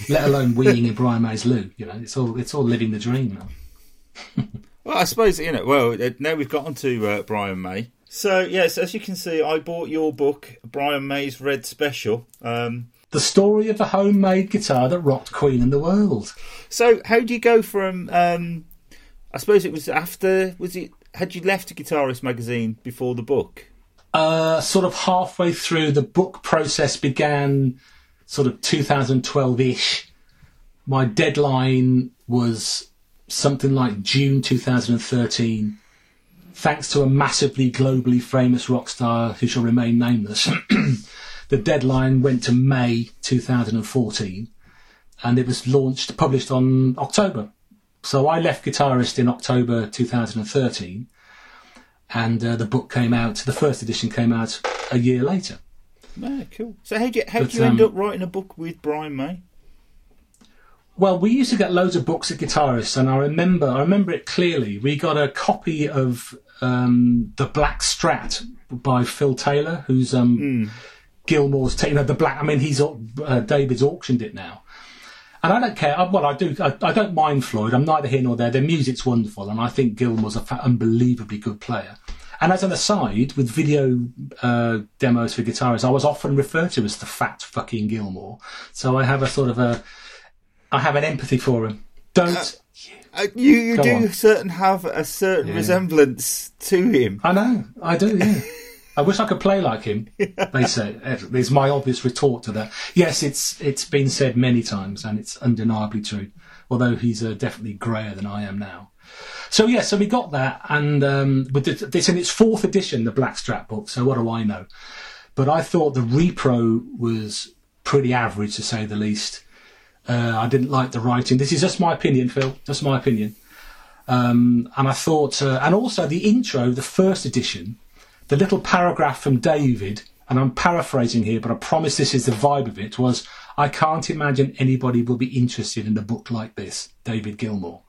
Let alone weeing in Brian May's loo. You know, it's all it's all living the dream. well, I suppose you know. Well, now we've got onto uh, Brian May. So yes, as you can see, I bought your book, Brian May's Red Special. Um, the story of the homemade guitar that rocked Queen and the world. So how do you go from? Um, I suppose it was after. Was it? Had you left a Guitarist magazine before the book? Uh, sort of halfway through the book process began, sort of 2012 ish. My deadline was something like June 2013 thanks to a massively globally famous rock star who shall remain nameless, the deadline went to May 2014 and it was launched, published on October. So I left Guitarist in October 2013 and uh, the book came out, the first edition came out a year later. Yeah, cool. So how did you, how did you um, end up writing a book with Brian May? Well, we used to get loads of books at Guitarists, and I remember, I remember it clearly. We got a copy of um, the Black Strat by Phil Taylor, who's um, mm. Gilmour's. T- you know, the black. I mean, he's uh, David's auctioned it now, and I don't care. Well, I do. I, I, don't mind Floyd. I'm neither here nor there. Their music's wonderful, and I think Gilmour's an unbelievably good player. And as an aside, with video uh, demos for guitarists, I was often referred to as the fat fucking Gilmour. So I have a sort of a I have an empathy for him. Don't. Uh, you you do on. certain have a certain yeah. resemblance to him. I know, I do. Yeah. I wish I could play like him. They say there's my obvious retort to that. Yes, it's it's been said many times, and it's undeniably true. Although he's uh, definitely greyer than I am now. So yeah, so we got that, and um, with this in its fourth edition, the Black Strat book. So what do I know? But I thought the repro was pretty average, to say the least. Uh, I didn't like the writing. This is just my opinion, Phil. Just my opinion. Um, and I thought, uh, and also the intro, the first edition, the little paragraph from David and I'm paraphrasing here, but I promise this is the vibe of it, was I can't imagine anybody will be interested in a book like this, David Gilmour.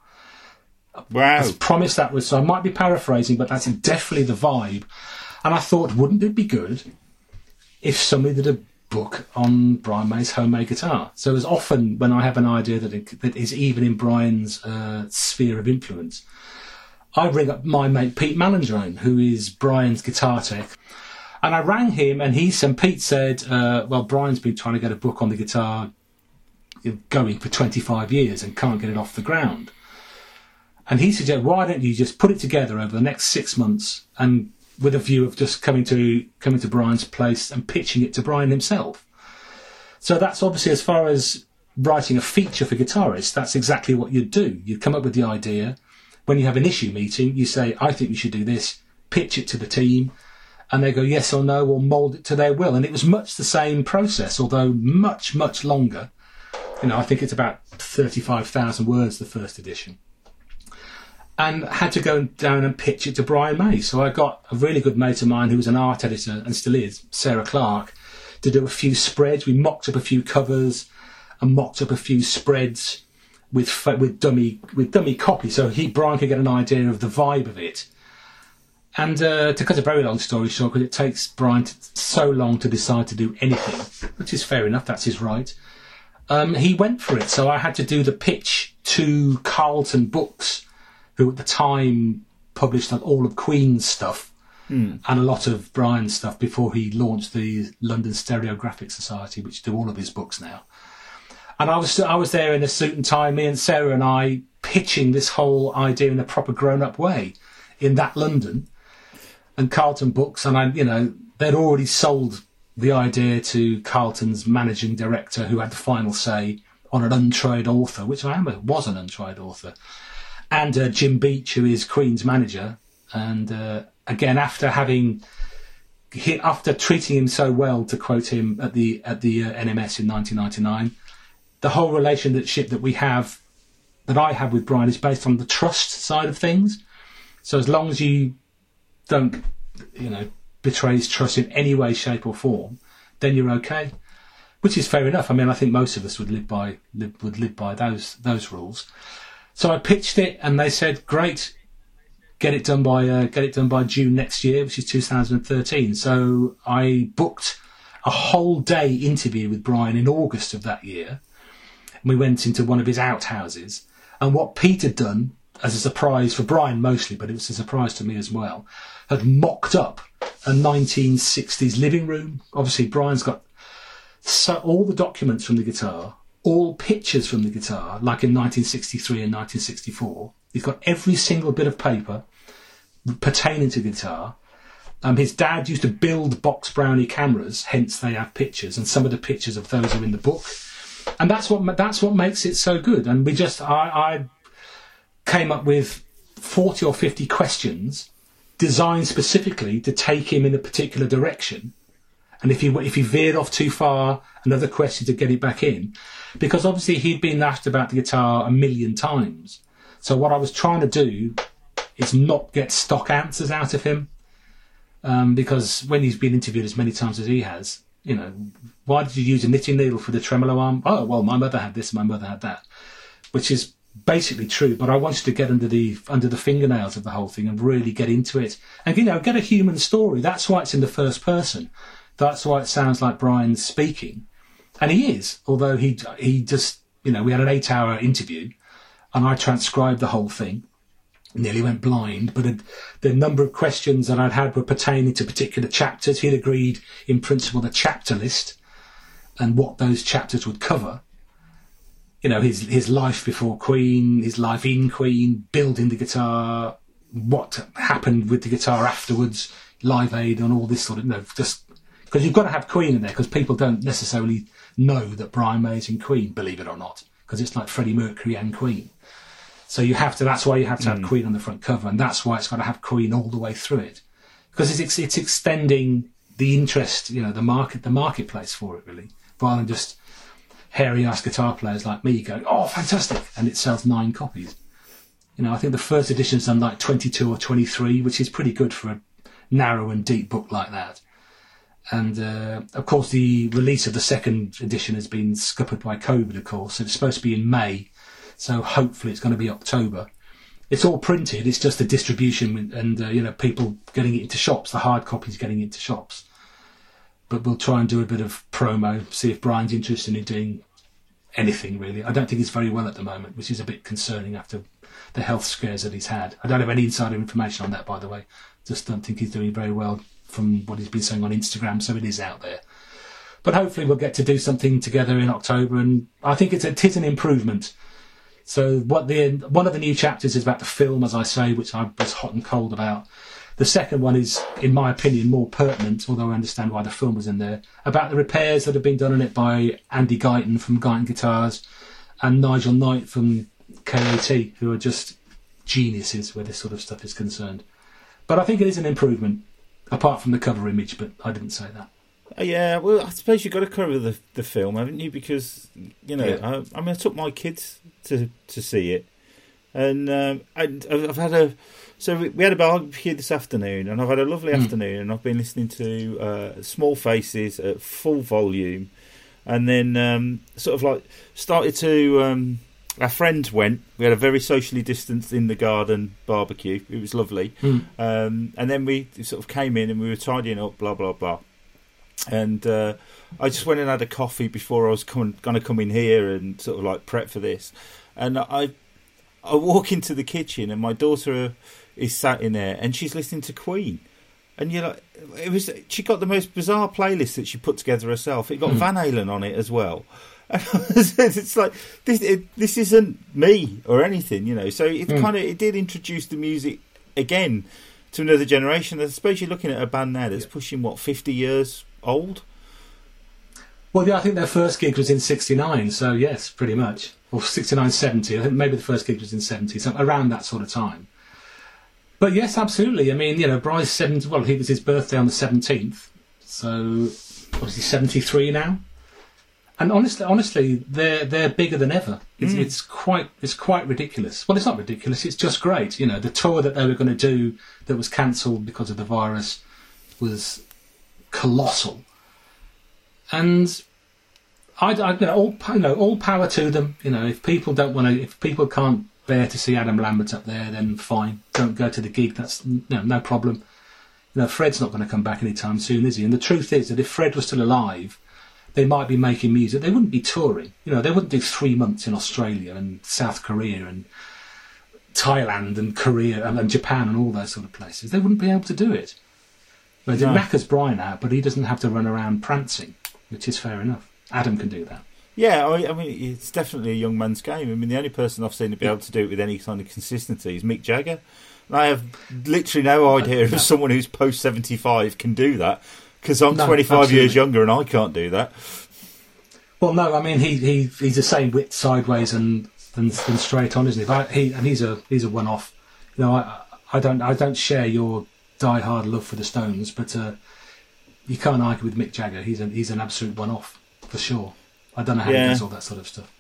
Wow. I promise that was, so I might be paraphrasing, but that's definitely the vibe. And I thought, wouldn't it be good if somebody that a book on Brian May's homemade guitar? So as often when I have an idea that, it, that is even in Brian's uh, sphere of influence, I ring up my mate Pete Malandrone, who is Brian's guitar tech. And I rang him, and he and Pete said, uh, "Well, Brian's been trying to get a book on the guitar going for 25 years and can't get it off the ground." And he suggested, "Why don't you just put it together over the next six months, and with a view of just coming to coming to Brian's place and pitching it to Brian himself?" So that's obviously as far as writing a feature for guitarists. That's exactly what you'd do. You'd come up with the idea. When you have an issue meeting, you say, "I think we should do this." Pitch it to the team and they go yes or no or mould it to their will. And it was much the same process, although much, much longer. You know, I think it's about 35,000 words, the first edition. And had to go down and pitch it to Brian May. So I got a really good mate of mine who was an art editor and still is, Sarah Clark, to do a few spreads. We mocked up a few covers and mocked up a few spreads with with dummy with dummy copy, so he Brian could get an idea of the vibe of it and uh, to cut a very long story short, because it takes Brian so long to decide to do anything, which is fair enough, that's his right. Um, he went for it, so I had to do the pitch to Carlton Books, who at the time published like, all of Queen's stuff mm. and a lot of Brian's stuff before he launched the London Stereographic Society, which do all of his books now. And I was I was there in a suit and tie, me and Sarah and I pitching this whole idea in a proper grown up way in that London and Carlton Books, and I, you know, they'd already sold the idea to Carlton's managing director, who had the final say on an untried author, which I am was an untried author, and uh, Jim Beach, who is Queen's manager, and uh, again after having after treating him so well, to quote him at the at the uh, NMS in 1999, the whole relationship that we have, that I have with Brian, is based on the trust side of things. So as long as you don't, you know, betray his trust in any way, shape, or form, then you're okay. Which is fair enough. I mean, I think most of us would live by live, would live by those those rules. So I pitched it, and they said, "Great, get it done by uh, get it done by June next year, which is 2013." So I booked a whole day interview with Brian in August of that year. And we went into one of his outhouses, and what Pete had done as a surprise for Brian mostly, but it was a surprise to me as well, had mocked up a 1960s living room. Obviously, Brian's got so all the documents from the guitar, all pictures from the guitar, like in 1963 and 1964. He's got every single bit of paper pertaining to guitar. Um, his dad used to build box brownie cameras, hence they have pictures, and some of the pictures of those are in the book. And that's what that's what makes it so good. And we just I, I came up with 40 or 50 questions designed specifically to take him in a particular direction. And if he if he veered off too far, another question to get it back in, because obviously he'd been asked about the guitar a million times. So what I was trying to do is not get stock answers out of him, um, because when he's been interviewed as many times as he has, you know, why did you use a knitting needle for the tremolo arm? Oh, well, my mother had this, my mother had that, which is basically true, but I wanted to get under the under the fingernails of the whole thing and really get into it and you know get a human story. That's why it's in the first person. That's why it sounds like Brian's speaking, and he is. Although he he just you know we had an eight hour interview, and I transcribed the whole thing. Nearly went blind, but the number of questions that I'd had were pertaining to particular chapters. He'd agreed, in principle, the chapter list and what those chapters would cover you know his his life before Queen, his life in Queen, building the guitar, what happened with the guitar afterwards, Live Aid, and all this sort of you know just because you've got to have Queen in there because people don't necessarily know that Brian May's in Queen, believe it or not, because it's like Freddie Mercury and Queen. So you have to. That's why you have to have mm. Queen on the front cover, and that's why it's got to have Queen all the way through it, because it's it's extending the interest, you know, the market, the marketplace for it really, rather than just hairy ass guitar players like me going, oh, fantastic, and it sells nine copies. You know, I think the first edition's done like 22 or 23, which is pretty good for a narrow and deep book like that. And uh, of course, the release of the second edition has been scuppered by COVID, of course. It's supposed to be in May. So hopefully it's going to be October. It's all printed. It's just the distribution and, uh, you know, people getting it into shops. The hard copies getting into shops. But we'll try and do a bit of promo, see if Brian's interested in doing anything really. I don't think he's very well at the moment, which is a bit concerning after the health scares that he's had. I don't have any insider information on that, by the way. Just don't think he's doing very well from what he's been saying on Instagram, so it is out there. But hopefully we'll get to do something together in October, and I think it's a, it is an improvement. So what the one of the new chapters is about the film, as I say, which I was hot and cold about. The second one is, in my opinion, more pertinent, although I understand why the film was in there, about the repairs that have been done on it by Andy Guyton from Guyton Guitars and Nigel Knight from KAT, who are just geniuses where this sort of stuff is concerned. But I think it is an improvement, apart from the cover image, but I didn't say that. Uh, yeah, well, I suppose you've got to cover the the film, haven't you? Because you know, yeah. I, I, mean, I took my kids to to see it, and um, I, I've had a so we had a barbecue this afternoon, and I've had a lovely mm. afternoon, and I've been listening to uh, Small Faces at full volume, and then um, sort of like started to. Um, our friends went. We had a very socially distanced in the garden barbecue. It was lovely, mm. um, and then we sort of came in and we were tidying up, blah blah blah. And uh, I just went and had a coffee before I was going to come in here and sort of like prep for this. And I I walk into the kitchen and my daughter is sat in there and she's listening to Queen. And you know, like, it was. She got the most bizarre playlist that she put together herself. It got mm. Van Halen on it as well. It's like this. It, this isn't me or anything, you know. So it mm. kind of it did introduce the music again to another generation. I suppose you're looking at a band now that's yeah. pushing what fifty years old. Well, yeah, I think their first gig was in '69. So yes, pretty much, or '69, '70. I think maybe the first gig was in '70, so around that sort of time. But yes, absolutely. I mean, you know, Bry's seven. Well, he was his birthday on the seventeenth, so obviously seventy three now. And honestly, honestly, they're they're bigger than ever. It's, mm. it's quite it's quite ridiculous. Well, it's not ridiculous. It's just great. You know, the tour that they were going to do that was cancelled because of the virus was colossal. And I, I you know, all you know, all power to them. You know, if people don't want to, if people can't bear to see Adam Lambert up there, then fine. Don't go to the gig. That's no, no problem. You know, Fred's not going to come back anytime soon, is he? And the truth is that if Fred was still alive, they might be making music. They wouldn't be touring. You know, they wouldn't do three months in Australia and South Korea and Thailand and Korea and, and Japan and all those sort of places. They wouldn't be able to do it. But no. it knackers Brian out, but he doesn't have to run around prancing, which is fair enough. Adam can do that. Yeah, I mean, it's definitely a young man's game. I mean, the only person I've seen to be able to do it with any kind of consistency is Mick Jagger. I have literally no idea if someone who's post 75 can do that because I'm no, 25 absolutely. years younger and I can't do that. Well, no, I mean, he, he he's the same width sideways and than, than straight on, isn't he? But he, and he's a he's a one off. You know, I, I don't I don't share your die hard love for the Stones, but uh, you can't argue with Mick Jagger. He's an he's an absolute one off for sure. I don't know how yeah. he does all that sort of stuff.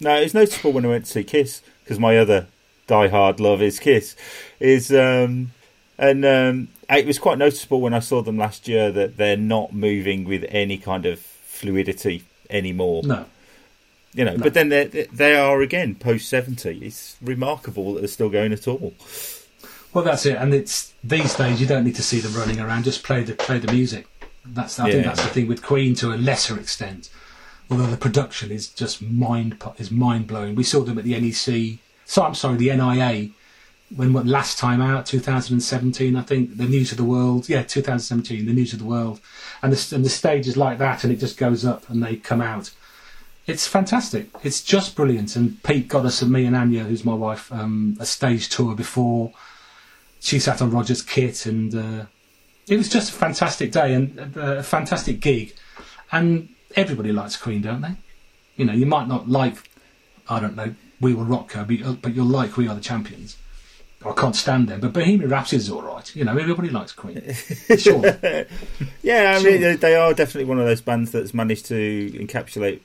No, it's noticeable when I went to see Kiss because my other die-hard love is Kiss. Is um, and um, it was quite noticeable when I saw them last year that they're not moving with any kind of fluidity anymore. No. You know, no. but then they they are again post seventy. It's remarkable that they're still going at all. Well, that's it, and it's these days you don't need to see them running around. Just play the play the music. That's I yeah. think that's the thing with Queen to a lesser extent although the production is just mind is mind blowing. We saw them at the NEC. So I'm sorry, the NIA. When what last time out, 2017, I think the News of the World. Yeah, 2017, the News of the World, and the and the stage is like that, and it just goes up, and they come out. It's fantastic. It's just brilliant. And Pete got us and me and Anya, who's my wife, um, a stage tour before. She sat on Roger's kit, and uh, it was just a fantastic day and uh, a fantastic gig. And everybody likes Queen, don't they? You know, you might not like, I don't know, We Will Rock Her, but, but you'll like We Are the Champions. I can't stand them, but Bohemian Rhapsody is all right. You know, everybody likes Queen. Sure. yeah, I sure. mean, they are definitely one of those bands that's managed to encapsulate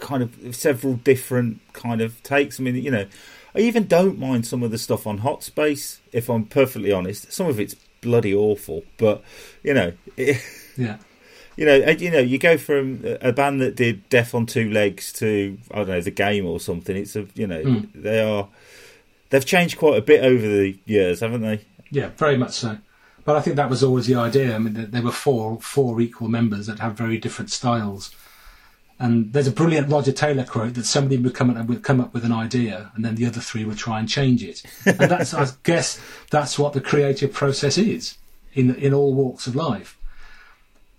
kind of several different kind of takes. I mean, you know, I even don't mind some of the stuff on Hot Space, if I'm perfectly honest. Some of it's bloody awful, but you know, it, yeah, you know, you know, you go from a band that did Death on Two Legs to I don't know the game or something. It's a you know mm. they are they've changed quite a bit over the years, haven't they? Yeah, very much so. But I think that was always the idea. I mean, there were four four equal members that have very different styles. And there's a brilliant Roger Taylor quote that somebody would come, up, would come up with an idea, and then the other three would try and change it. And that's, I guess, that's what the creative process is in in all walks of life.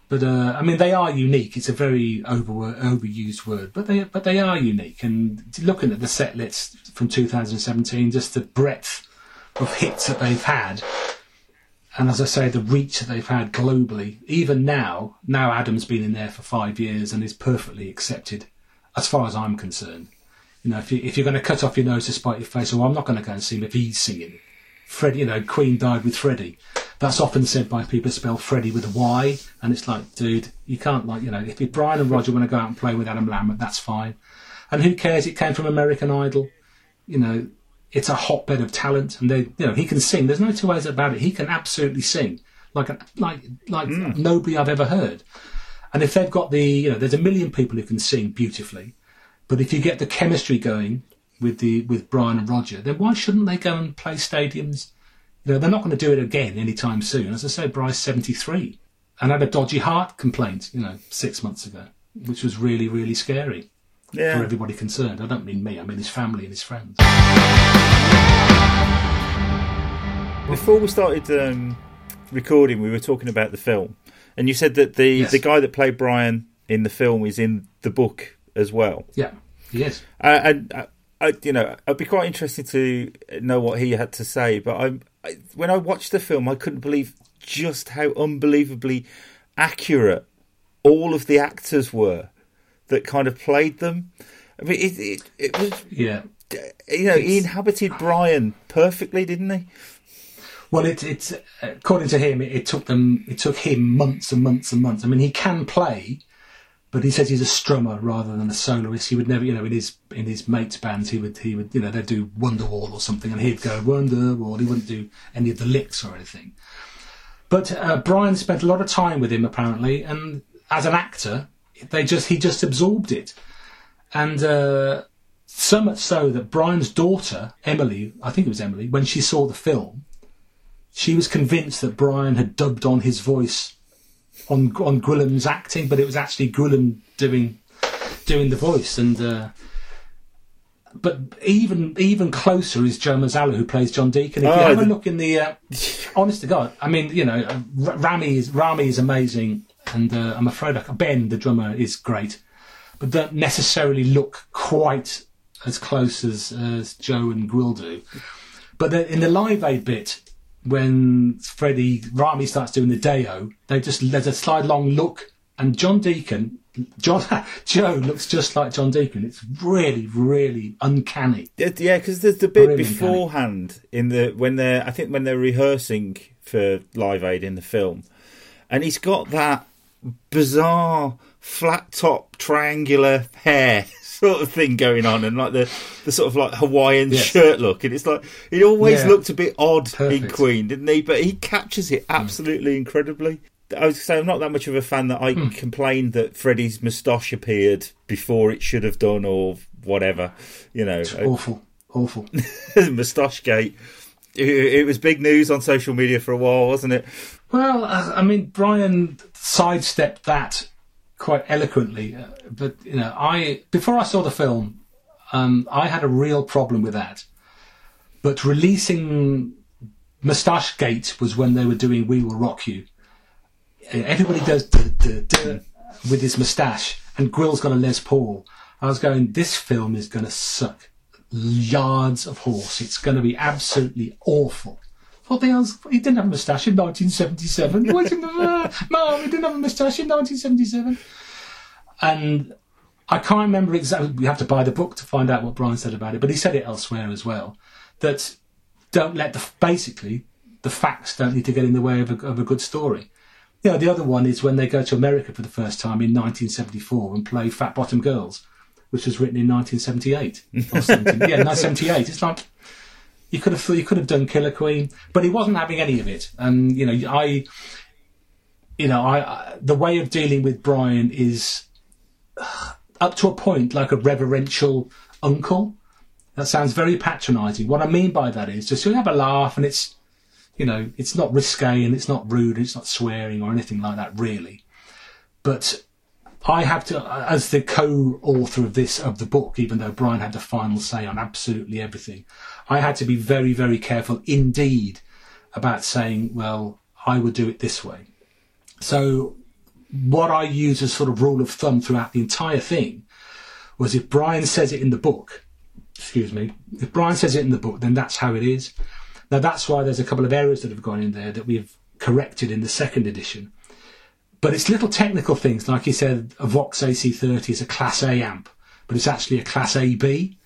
But uh, I mean, they are unique. It's a very over overused word, but they but they are unique. And looking at the set list from 2017, just the breadth of hits that they've had, and as I say, the reach that they've had globally. Even now, now Adam's been in there for five years and is perfectly accepted, as far as I'm concerned. You know, if, you, if you're going to cut off your nose to spite your face, well, I'm not going to go and see him if he's singing. Fred, you know, Queen died with Freddie. That's often said by people spell Freddie with a Y, and it's like, dude, you can't like, you know, if Brian and Roger want to go out and play with Adam Lambert, that's fine. And who cares? It came from American Idol. You know, it's a hotbed of talent, and they, you know, he can sing. There's no two ways about it. He can absolutely sing like a, like like mm. nobody I've ever heard. And if they've got the, you know, there's a million people who can sing beautifully, but if you get the chemistry going with the with Brian and Roger, then why shouldn't they go and play stadiums you know, they're not going to do it again anytime soon. As I say, Bry's 73 and had a dodgy heart complaint, you know, six months ago, which was really, really scary yeah. for everybody concerned. I don't mean me, I mean his family and his friends. Before we started um, recording, we were talking about the film, and you said that the, yes. the guy that played Brian in the film is in the book as well. Yeah, he is. Uh, and uh, I, you know, I'd be quite interested to know what he had to say. But I'm I, when I watched the film, I couldn't believe just how unbelievably accurate all of the actors were that kind of played them. I mean, it it, it was yeah. You know, it's, he inhabited Brian perfectly, didn't he? Well, it, it's according to him, it, it took them, it took him months and months and months. I mean, he can play, but he says he's a strummer rather than a soloist. He would never, you know, in his in his mates' bands, he would he would, you know, they'd do Wonderwall or something, and he'd go Wonderwall. He wouldn't do any of the licks or anything. But uh, Brian spent a lot of time with him apparently, and as an actor, they just he just absorbed it, and uh, so much so that Brian's daughter Emily, I think it was Emily, when she saw the film, she was convinced that Brian had dubbed on his voice on on Gwilym's acting, but it was actually Gwilym doing doing the voice. And uh, but even even closer is Joe Mazzello, who plays John Deacon. If oh, you have the... a look in the, uh, honest to God, I mean, you know, uh, Rami is Rami is amazing, and uh, I'm afraid I, Ben, the drummer, is great, but don't necessarily look quite as close as, as Joe and Gwil do. But in the Live Aid bit, when Freddie Rami starts doing the Deo, they just there's a slide long look, and John Deacon, John Joe looks just like John Deacon. It's really, really uncanny. Yeah, because there's the bit really beforehand uncanny. in the when they're I think when they're rehearsing for Live Aid in the film, and he's got that bizarre flat top triangular hair sort of thing going on, and like the, the sort of like Hawaiian yes. shirt look, and it's like he always yeah. looked a bit odd Perfect. in Queen, didn't he? But he captures it absolutely mm. incredibly. I was saying I'm not that much of a fan that I mm. complained that Freddie's moustache appeared before it should have done, or whatever. You know, it's awful, awful moustache gate. It, it was big news on social media for a while, wasn't it? Well, I mean, Brian sidestepped that quite eloquently. Uh, but you know, I before I saw the film, um, I had a real problem with that. But releasing Moustache Gate was when they were doing "We Will Rock You." Everybody does duh, duh, duh, with his moustache, and Gwil's got a Les Paul. I was going, this film is going to suck yards of horse. It's going to be absolutely awful. He didn't have a moustache in 1977. He wasn't, uh, Mom, he didn't have a moustache in 1977. And I can't remember exactly. We have to buy the book to find out what Brian said about it, but he said it elsewhere as well. That don't let the basically the facts don't need to get in the way of a, of a good story. You know, the other one is when they go to America for the first time in 1974 and play Fat Bottom Girls, which was written in 1978. or yeah, 1978. It's like you could have you could have done Killer Queen, but he wasn't having any of it. And you know, I you know, I, the way of dealing with Brian is uh, up to a point like a reverential uncle. That sounds very patronising. What I mean by that is just you have a laugh and it's, you know, it's not risque and it's not rude, and it's not swearing or anything like that really. But I have to, as the co-author of this, of the book, even though Brian had the final say on absolutely everything, I had to be very, very careful indeed about saying, well, I would do it this way. So what I use as sort of rule of thumb throughout the entire thing was if Brian says it in the book, excuse me, if Brian says it in the book, then that's how it is. Now that's why there's a couple of errors that have gone in there that we've corrected in the second edition. But it's little technical things, like he said, a Vox AC30 is a Class A amp, but it's actually a Class AB.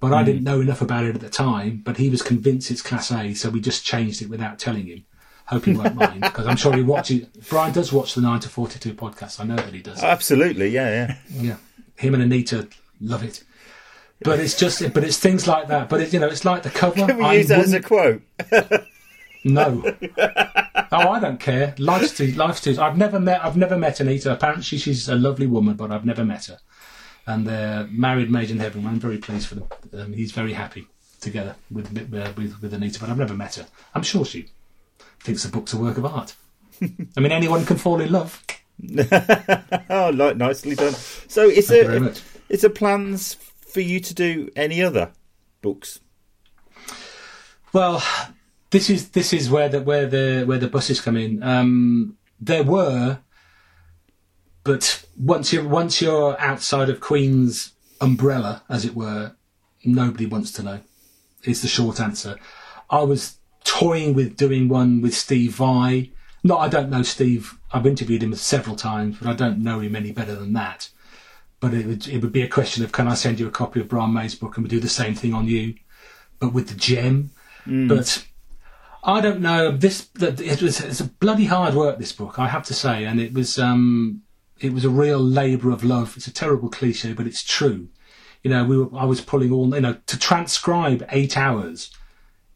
But mm. I didn't know enough about it at the time, but he was convinced it's Class A, so we just changed it without telling him. Hope he won't mind because I'm sure he watches. Brian does watch the Nine to Forty Two podcast. I know that he does. Absolutely, yeah, yeah, yeah. Him and Anita love it. But it's just, but it's things like that. But it, you know, it's like the cover. Can we I use that as a quote? no. oh, I don't care. Life's too, life's too. I've never met. I've never met Anita. Apparently, she's a lovely woman, but I've never met her. And they're married, made in heaven. I'm very pleased for them. Um, he's very happy together with, uh, with with Anita, but I've never met her. I'm sure she thinks the book's a work of art. I mean, anyone can fall in love. oh, like, nicely done. So, is there is there plans for you to do any other books? Well, this is this is where the where the where the buses come in. Um, there were, but once you're once you're outside of Queen's umbrella, as it were, nobody wants to know. Is the short answer. I was toying with doing one with Steve Vai. Not, I don't know Steve. I've interviewed him several times, but I don't know him any better than that. But it would, it would be a question of can I send you a copy of Brian May's book and we do the same thing on you, but with the JEM. Mm. But I don't know. This it was it's a bloody hard work. This book, I have to say, and it was um, it was a real labour of love. It's a terrible cliche, but it's true. You know, we were I was pulling all you know to transcribe eight hours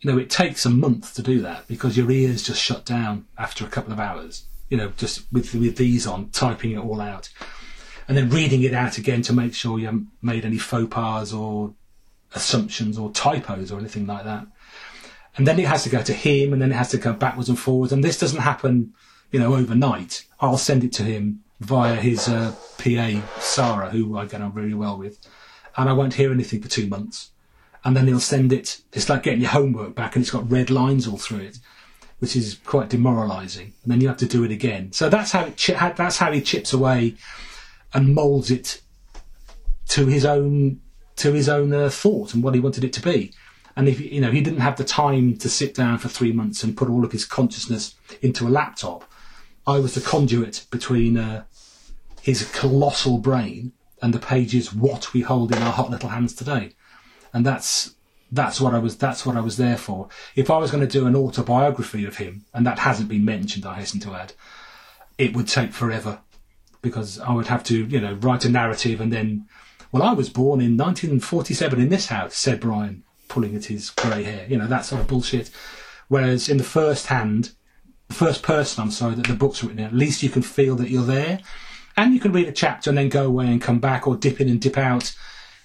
you know, it takes a month to do that because your ears just shut down after a couple of hours. You know, just with with these on, typing it all out, and then reading it out again to make sure you haven't made any faux pas or assumptions or typos or anything like that. And then it has to go to him, and then it has to go backwards and forwards. And this doesn't happen, you know, overnight. I'll send it to him via his uh, PA Sarah, who I get on really well with, and I won't hear anything for two months and then he'll send it. It's like getting your homework back, and it's got red lines all through it, which is quite demoralising. And then you have to do it again. So that's how chi- that's how he chips away and moulds it to his own to his own uh, thought and what he wanted it to be. And if you know he didn't have the time to sit down for three months and put all of his consciousness into a laptop, I was the conduit between uh, his colossal brain and the pages what we hold in our hot little hands today and that's that's what I was that's what I was there for. If I was going to do an autobiography of him, and that hasn't been mentioned, I hasten to add, it would take forever because I would have to you know write a narrative and then. Well, I was born in 1947 in this house, said Brian, pulling at his grey hair. You know that sort of bullshit. Whereas in the first hand, the first person, I'm sorry, that the book's written at least you can feel that you're there, and you can read a chapter and then go away and come back, or dip in and dip out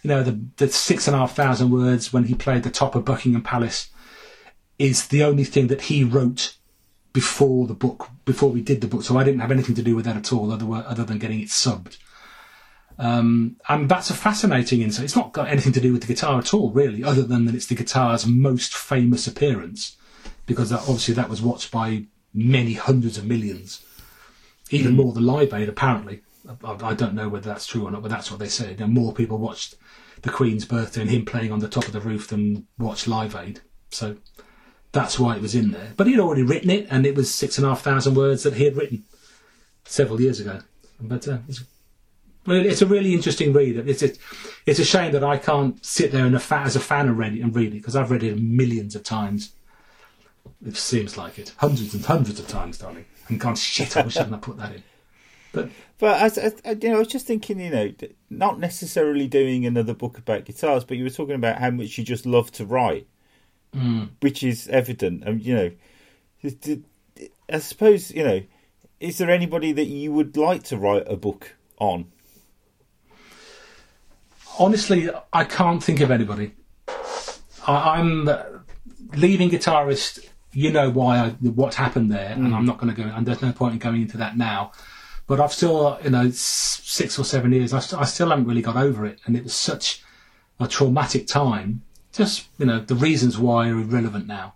you know, the, the six and a half thousand words when he played the top of Buckingham Palace is the only thing that he wrote before the book, before we did the book. So I didn't have anything to do with that at all, other, other than getting it subbed. Um, and that's a fascinating insight. It's not got anything to do with the guitar at all, really, other than that it's the guitar's most famous appearance, because that, obviously that was watched by many hundreds of millions, even mm. more than Live Aid, apparently. I, don't know whether that's true or not, but that's what they said. Know, more people watched the Queen's birthday and him playing on the top of the roof than watched Live Aid. So that's why it was in there. But he'd already written it, and it was six and a half thousand words that he had written several years ago. But uh, it's, it's a really interesting read. It's a, it's a shame that I can't sit there and a as a fan and read it and read it because I've read it millions of times. It seems like it, hundreds and hundreds of times, darling, and gone shit. I wish I hadn't put that in. But but as, as, you know, I was just thinking, you know, not necessarily doing another book about guitars, but you were talking about how much you just love to write, mm. which is evident. And you know, I suppose you know, is there anybody that you would like to write a book on? Honestly, I can't think of anybody. I, am leaving guitarist. You know why I, what happened there, mm. and I'm not going to go. And there's no point in going into that now. But I've still, you know, six or seven years. I, st- I still haven't really got over it, and it was such a traumatic time. Just you know, the reasons why are irrelevant now.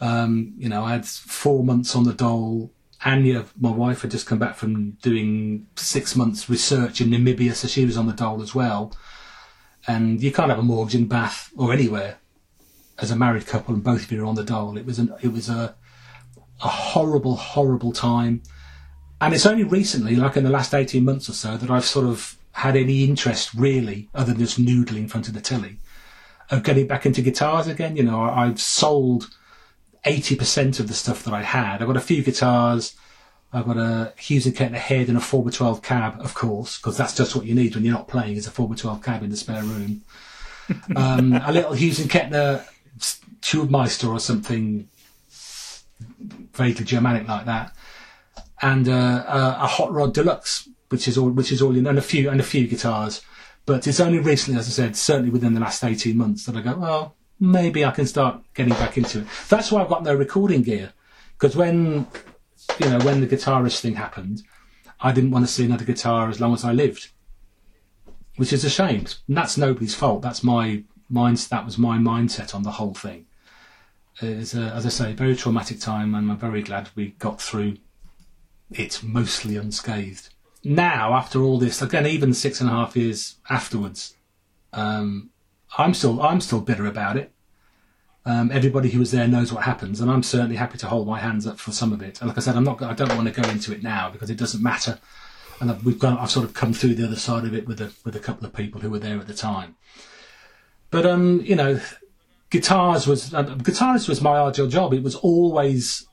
Um, you know, I had four months on the dole. Anya, my wife, had just come back from doing six months research in Namibia, so she was on the dole as well. And you can't have a mortgage in Bath or anywhere as a married couple, and both of you are on the dole. It was an, it was a a horrible, horrible time. And it's only recently, like in the last 18 months or so, that I've sort of had any interest really, other than just noodling in front of the telly, of getting back into guitars again. You know, I've sold 80% of the stuff that I had. I've got a few guitars. I've got a Hughes and Kettner head and a 4x12 cab, of course, because that's just what you need when you're not playing is a 4x12 cab in the spare room. um, a little Hughes and Kettner Tubemeister or something vaguely Germanic like that. And uh, a, a Hot Rod Deluxe, which is all, which is all in, and a few, and a few guitars. But it's only recently, as I said, certainly within the last 18 months that I go, well, maybe I can start getting back into it. That's why I've got no recording gear. Because when, you know, when the guitarist thing happened, I didn't want to see another guitar as long as I lived. Which is a shame. And that's nobody's fault. That's my mind, that was my mindset on the whole thing. It's, as I say, a very traumatic time, and I'm very glad we got through it mostly unscathed. Now, after all this, again, even six and a half years afterwards, um, I'm still I'm still bitter about it. Um, everybody who was there knows what happens, and I'm certainly happy to hold my hands up for some of it. And like I said, I'm not. I don't want to go into it now because it doesn't matter. And I've, we've gone. I've sort of come through the other side of it with a with a couple of people who were there at the time. But um, you know, guitars was uh, guitarist was my ideal job. It was always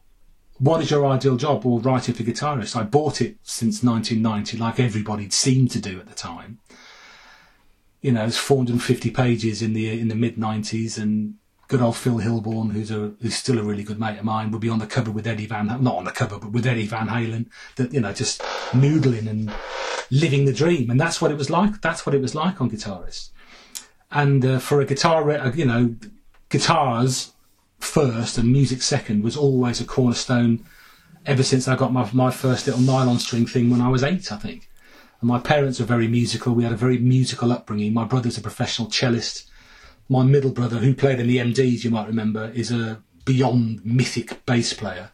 what is your ideal job? Well, writing for guitarists. I bought it since 1990, like everybody seemed to do at the time you know, it's 450 pages in the in the mid 90s, and good old Phil Hilborne, who's a who's still a really good mate of mine, would be on the cover with Eddie Van, not on the cover, but with Eddie Van Halen, that you know, just noodling and living the dream, and that's what it was like. That's what it was like on guitarists. And uh, for a guitar, uh, you know, guitars first and music second was always a cornerstone. Ever since I got my my first little nylon string thing when I was eight, I think. And my parents were very musical. We had a very musical upbringing. My brother's a professional cellist. My middle brother, who played in the MDs, you might remember, is a beyond mythic bass player.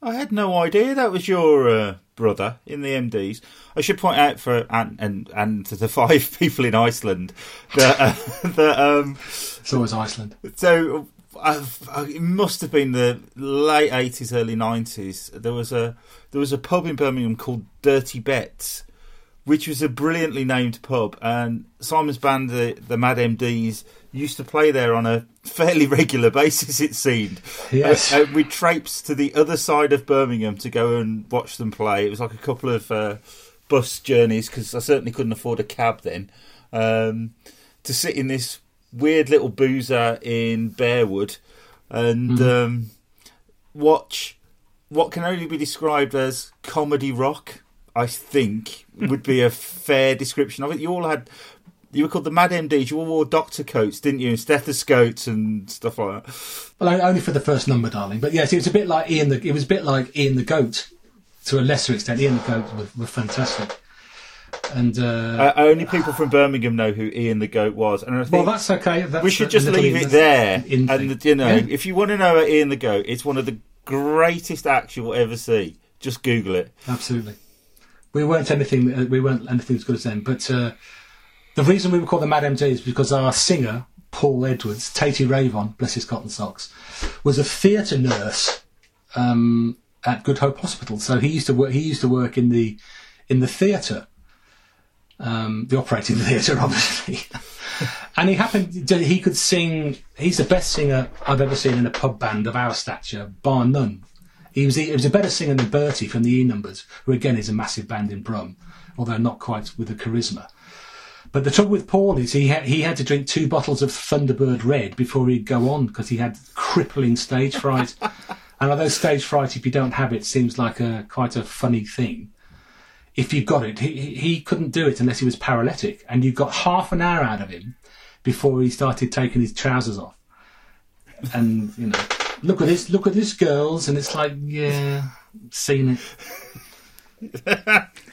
I had no idea that was your uh, brother in the MDs. I should point out for and and, and to the five people in Iceland that uh, that um, it's always Iceland. So uh, it must have been the late eighties, early nineties. There was a there was a pub in Birmingham called Dirty Bets, which was a brilliantly named pub. And Simon's band, the, the Mad MDs, used to play there on a fairly regular basis, it seemed. Yes. Uh, uh, we traipsed to the other side of Birmingham to go and watch them play. It was like a couple of uh, bus journeys because I certainly couldn't afford a cab then. Um, to sit in this weird little boozer in Bearwood and mm. um, watch what can only be described as comedy rock I think would be a fair description of it. You all had you were called the Mad MDs. You all wore doctor coats, didn't you, and stethoscopes and stuff like that. Well, only for the first number, darling. But yes, it was a bit like Ian. The, it was a bit like Ian the Goat, to a lesser extent. Ian the Goat were, were fantastic. And uh, uh, only people from Birmingham know who Ian the Goat was. And I think well, that's okay. That's we should just leave it there. And you know, yeah. if you want to know Ian the Goat, it's one of the greatest acts you'll ever see. Just Google it. Absolutely we weren't anything. Uh, we weren't anything as good as them. But uh, the reason we were called the Mad MD is because our singer Paul Edwards, Tatey Ravon, bless his cotton socks, was a theatre nurse um, at Good Hope Hospital. So he used to work. He used to work in the in the theatre, um, the operating theatre, obviously. and he happened. To, he could sing. He's the best singer I've ever seen in a pub band of our stature, bar none. He was, he was a better singer than Bertie from the E Numbers, who again is a massive band in Brum, although not quite with the charisma. But the trouble with Paul is he had, he had to drink two bottles of Thunderbird Red before he'd go on because he had crippling stage fright. And although stage fright, if you don't have it, seems like a quite a funny thing. If you've got it, he, he couldn't do it unless he was paralytic, and you got half an hour out of him before he started taking his trousers off. And you know, look at this, look at this, girls, and it's like, yeah, seen it.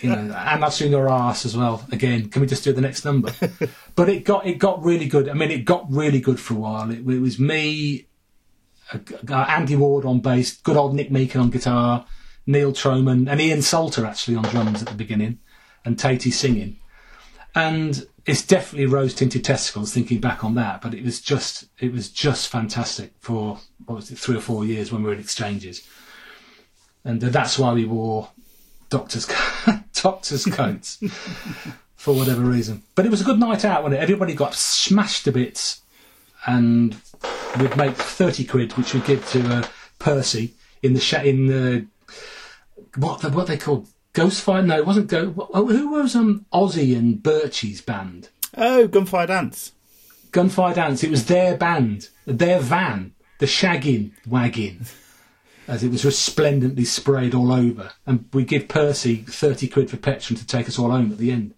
you know, and I've seen your ass as well. Again, can we just do the next number? but it got it got really good. I mean, it got really good for a while. It, it was me, uh, uh, Andy Ward on bass, good old Nick Meekin on guitar, Neil Troman, and Ian Salter actually on drums at the beginning, and Tatey singing. And it's definitely rose tinted testicles thinking back on that, but it was just it was just fantastic for what was it three or four years when we were in exchanges, and that's why we wore doctors doctors coats for whatever reason. But it was a good night out when everybody got smashed to bits, and we'd make thirty quid, which we'd give to uh, Percy in the sh- in the what the, what they called Ghostfire? No, it wasn't Go. Who was um Ozzy and Birchie's band? Oh, Gunfire Dance. Gunfire Dance. It was their band, their van, the shagging wagon, as it was resplendently sprayed all over. And we give Percy thirty quid for petrol to take us all home at the end.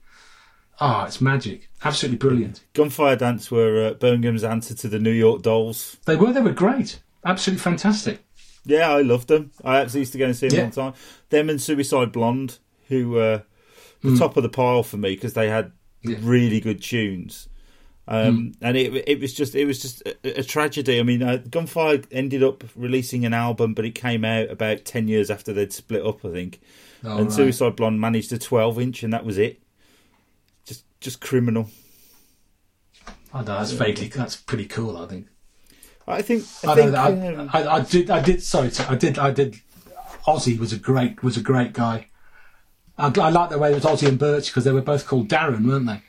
Ah, oh, it's magic. Absolutely brilliant. Gunfire Dance were uh, Birmingham's answer to the New York Dolls. They were. They were great. Absolutely fantastic. Yeah, I loved them. I actually used to go and see them yeah. all the time. Them and Suicide Blonde, who were the mm. top of the pile for me because they had yeah. really good tunes. Um, mm. And it it was just it was just a, a tragedy. I mean, uh, Gunfire ended up releasing an album, but it came out about ten years after they'd split up, I think. Oh, and right. Suicide Blonde managed a twelve inch, and that was it. Just just criminal. I know that's vaguely that's pretty cool. I think. I think I, I think I, um, I, I, did I did sorry I did I did Ozzy was a great was a great guy. I, I like the way it was Ozzy and Birch because they were both called Darren, weren't they?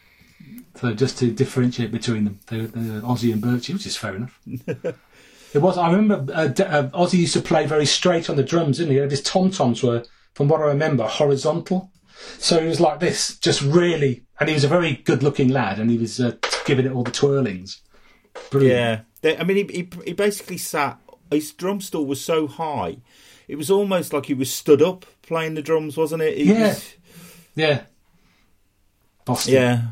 So just to differentiate between them, they, they were Ozzy and Birch, which is fair enough. it was. I remember uh, uh, Ozzy used to play very straight on the drums, didn't he? His tom toms were, from what I remember, horizontal. So he was like this, just really, and he was a very good-looking lad, and he was uh, giving it all the twirlings. Brilliant. Yeah, they, I mean, he, he, he basically sat. His drum stool was so high, it was almost like he was stood up playing the drums, wasn't it? He yeah, was, yeah. Boston. Yeah.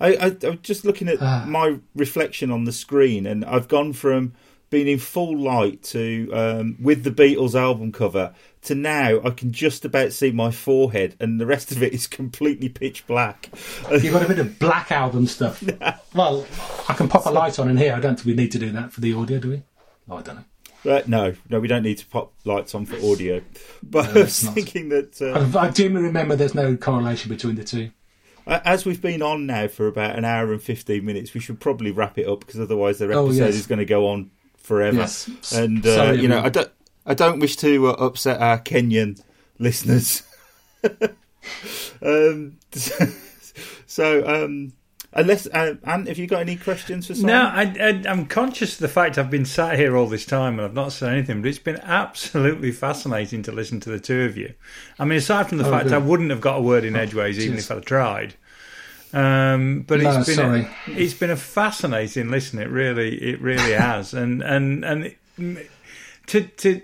I, I, I'm just looking at ah. my reflection on the screen, and I've gone from being in full light to um, with the Beatles album cover to now I can just about see my forehead, and the rest of it is completely pitch black. You've got a bit of black album stuff. well, I can pop a light on in here. I don't think we need to do that for the audio, do we? Oh, I don't know. Uh, no, no, we don't need to pop lights on for audio. But no, I was thinking that uh, I, I do remember there's no correlation between the two. As we've been on now for about an hour and fifteen minutes, we should probably wrap it up because otherwise the episode oh, yes. is going to go on forever. Yes. And uh, Sorry, you know, I don't, I don't wish to uh, upset our Kenyan listeners. um, so, um, unless uh, Ant, have you got any questions for Simon? No, I, am conscious of the fact I've been sat here all this time and I've not said anything, but it's been absolutely fascinating to listen to the two of you. I mean, aside from the oh, fact good. I wouldn't have got a word in oh, edgeways even if I'd tried. Um, but no, it's been a, it's been a fascinating listen. It really it really has, and and and to to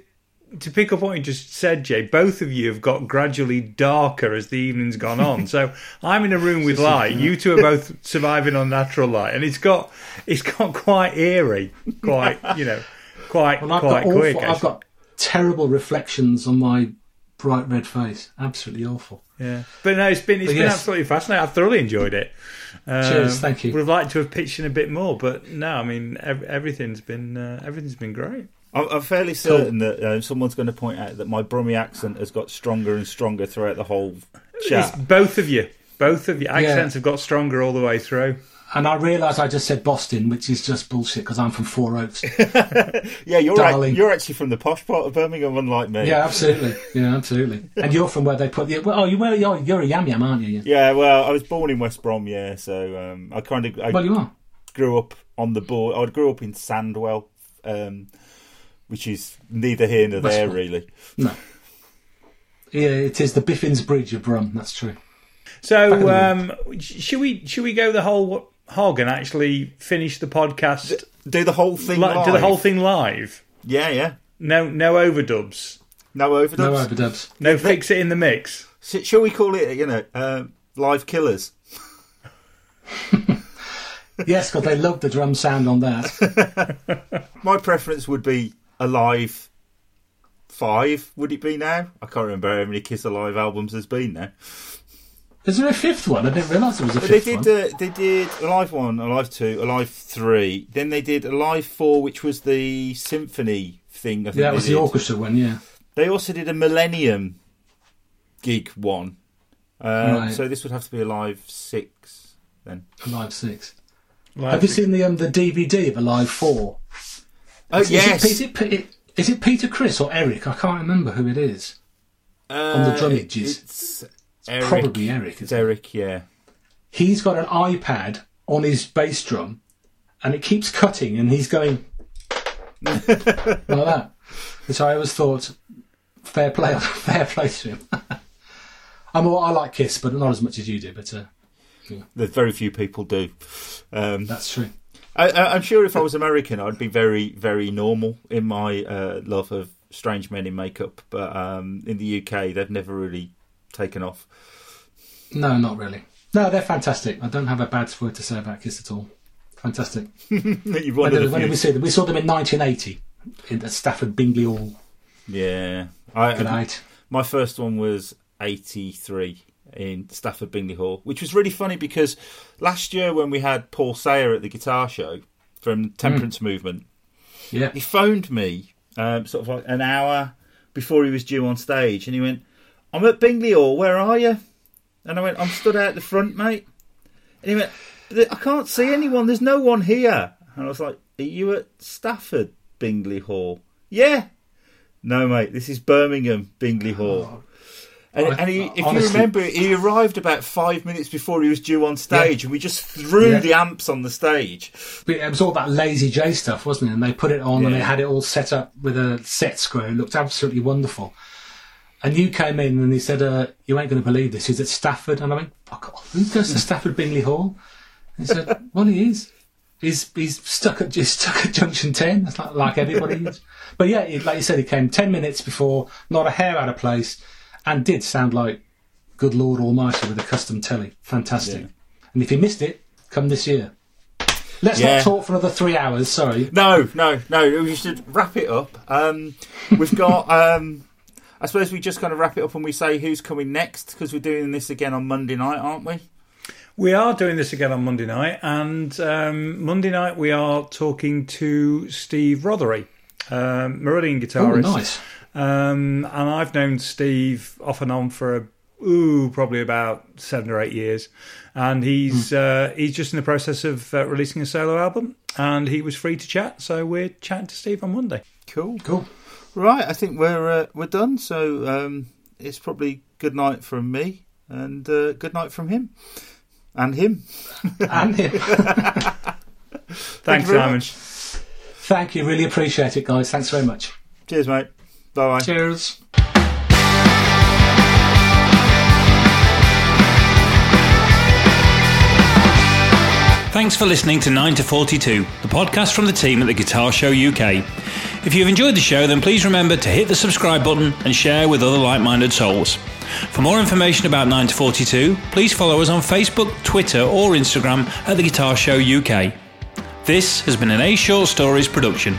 to pick up what you just said, Jay, both of you have got gradually darker as the evening's gone on. so I'm in a room with light. You two are both surviving on natural light, and it's got it's got quite eerie, quite you know, quite well, quite quick. Awful, I've got terrible reflections on my bright red face. Absolutely awful. Yeah, but no, it's been it's but been yes. absolutely fascinating. I've thoroughly enjoyed it. Um, Cheers, thank you. Would have liked to have pitched in a bit more, but no, I mean everything's been uh, everything's been great. I'm, I'm fairly certain cool. that uh, someone's going to point out that my Brummie accent has got stronger and stronger throughout the whole chat. It's both of you, both of your accents yeah. have got stronger all the way through. And I realise I just said Boston, which is just bullshit because I'm from Four Oaks. yeah, you're right, you're actually from the posh part of Birmingham, unlike me. Yeah, absolutely. Yeah, absolutely. and you're from where they put the. Well, oh, you, well, you're, you're a yam yam, aren't you? Yeah. well, I was born in West Brom, yeah, so um, I kind of. I well, you are. Grew up on the board. I grew up in Sandwell. Um, which is neither here nor there, really. No. Yeah, it is the Biffins Bridge of Brum. That's true. So, um, should we should we go the whole hog and actually finish the podcast? Do the whole thing. Li- do the whole thing live. Yeah, yeah. No, no overdubs. No overdubs. No overdubs. No fix it in the mix. Shall we call it, you know, uh, live killers? yes, because they love the drum sound on that. My preference would be a live five. Would it be now? I can't remember how many Kiss Alive albums there's been now. Is there a fifth one? I didn't realise there was a But fifth they one. did. Uh, they did Alive one, Alive two, Alive three. Then they did Alive four, which was the symphony thing. I think yeah, that they was the orchestra one. Yeah. They also did a Millennium gig one. Uh, Right. So this would have to be Alive six then. Alive six. Like- Have you seen the um, the DVD of Alive Four? Oh Is yes, It, is, it, is it Peter Criss or Eric? I can't remember who it is. uh, the drum edges. It's Eric. Probably Eric. It's it? Eric. Yeah. He's got an iPad on his bass drum, and it keeps cutting, and he's going like that. Which I always thought, fair play, fair play to him. I'm all, I like Kiss, but not as much as you do. But uh, That very few people do. Um, that's true. I, I, I'm sure if I was American, I'd be very, very normal in my uh, love of strange men in makeup. But um, in the UK, they've never really taken off. No, not really. No, they're fantastic. I don't have a bad word to say about Kiss at all. Fantastic. You've When did, when did we see them? We saw them in 1980 in, at Stafford Bingley Hall. Yeah, I, Good night. my first one was '83 in Stafford Bingley Hall, which was really funny because last year when we had Paul Sayer at the guitar show from Temperance Movement, Yeah. he phoned me um, sort of like an hour before he was due on stage, and he went, "I'm at Bingley Hall. Where are you?" And I went, "I'm stood out the front, mate." And he went, "I can't see anyone. There's no one here." And I was like, "Are you at Stafford Bingley Hall?" Yeah. No, mate. This is Birmingham Bingley Hall. Oh. And, I- and he, if honestly- you remember, he arrived about five minutes before he was due on stage, and we just threw Yeah. the amps on the stage. But it was all that lazy J stuff, wasn't it? And they put it on and they had it all set up with a set screw. It looked absolutely wonderful. And you came in and he said, uh, "You ain't going to believe this. He's at Stafford." And I went, Fuck off. "Who goes to Stafford Bingley Hall?" And he said, "Well, he is. He's he's stuck at just stuck at Junction Ten. That's like, like everybody is." But yeah, like you said, he came ten minutes before, not a hair out of place, and did sound like good Lord Almighty with a custom Tele. Fantastic. Yeah. And if you missed it, come this year. Let's Yeah. not talk for another three hours. Sorry. No, no, no. We should wrap it up. Um, we've got. Um, I suppose we just kind of wrap it up and we say who's coming next because we're doing this again on Monday night, aren't we? We are doing this again on Monday night, and um, Monday night we are talking to Steve Rothery, um, Marillion Oh, guitarist. nice. Um, and I've known Steve off and on for a, ooh, probably about seven or eight years, and he's uh, he's just in the process of uh, releasing a solo album, and he was free to chat, so we're chatting to Steve on Monday. Cool. Cool. Right, I think we're uh, we're done. So um, it's probably good night from me and uh, good night from him and him. And him. Thanks, very Simon. much. Thank you. Really appreciate it, guys. Thanks very much. Cheers, mate. Bye bye. Cheers. Thanks for listening to 9 to 42, the podcast from the team at the Guitar Show UK. If you've enjoyed the show, then please remember to hit the subscribe button and share with other like minded souls. For more information about 9 to 42, please follow us on Facebook, Twitter, or Instagram at the Guitar Show UK. This has been an A Short Stories production.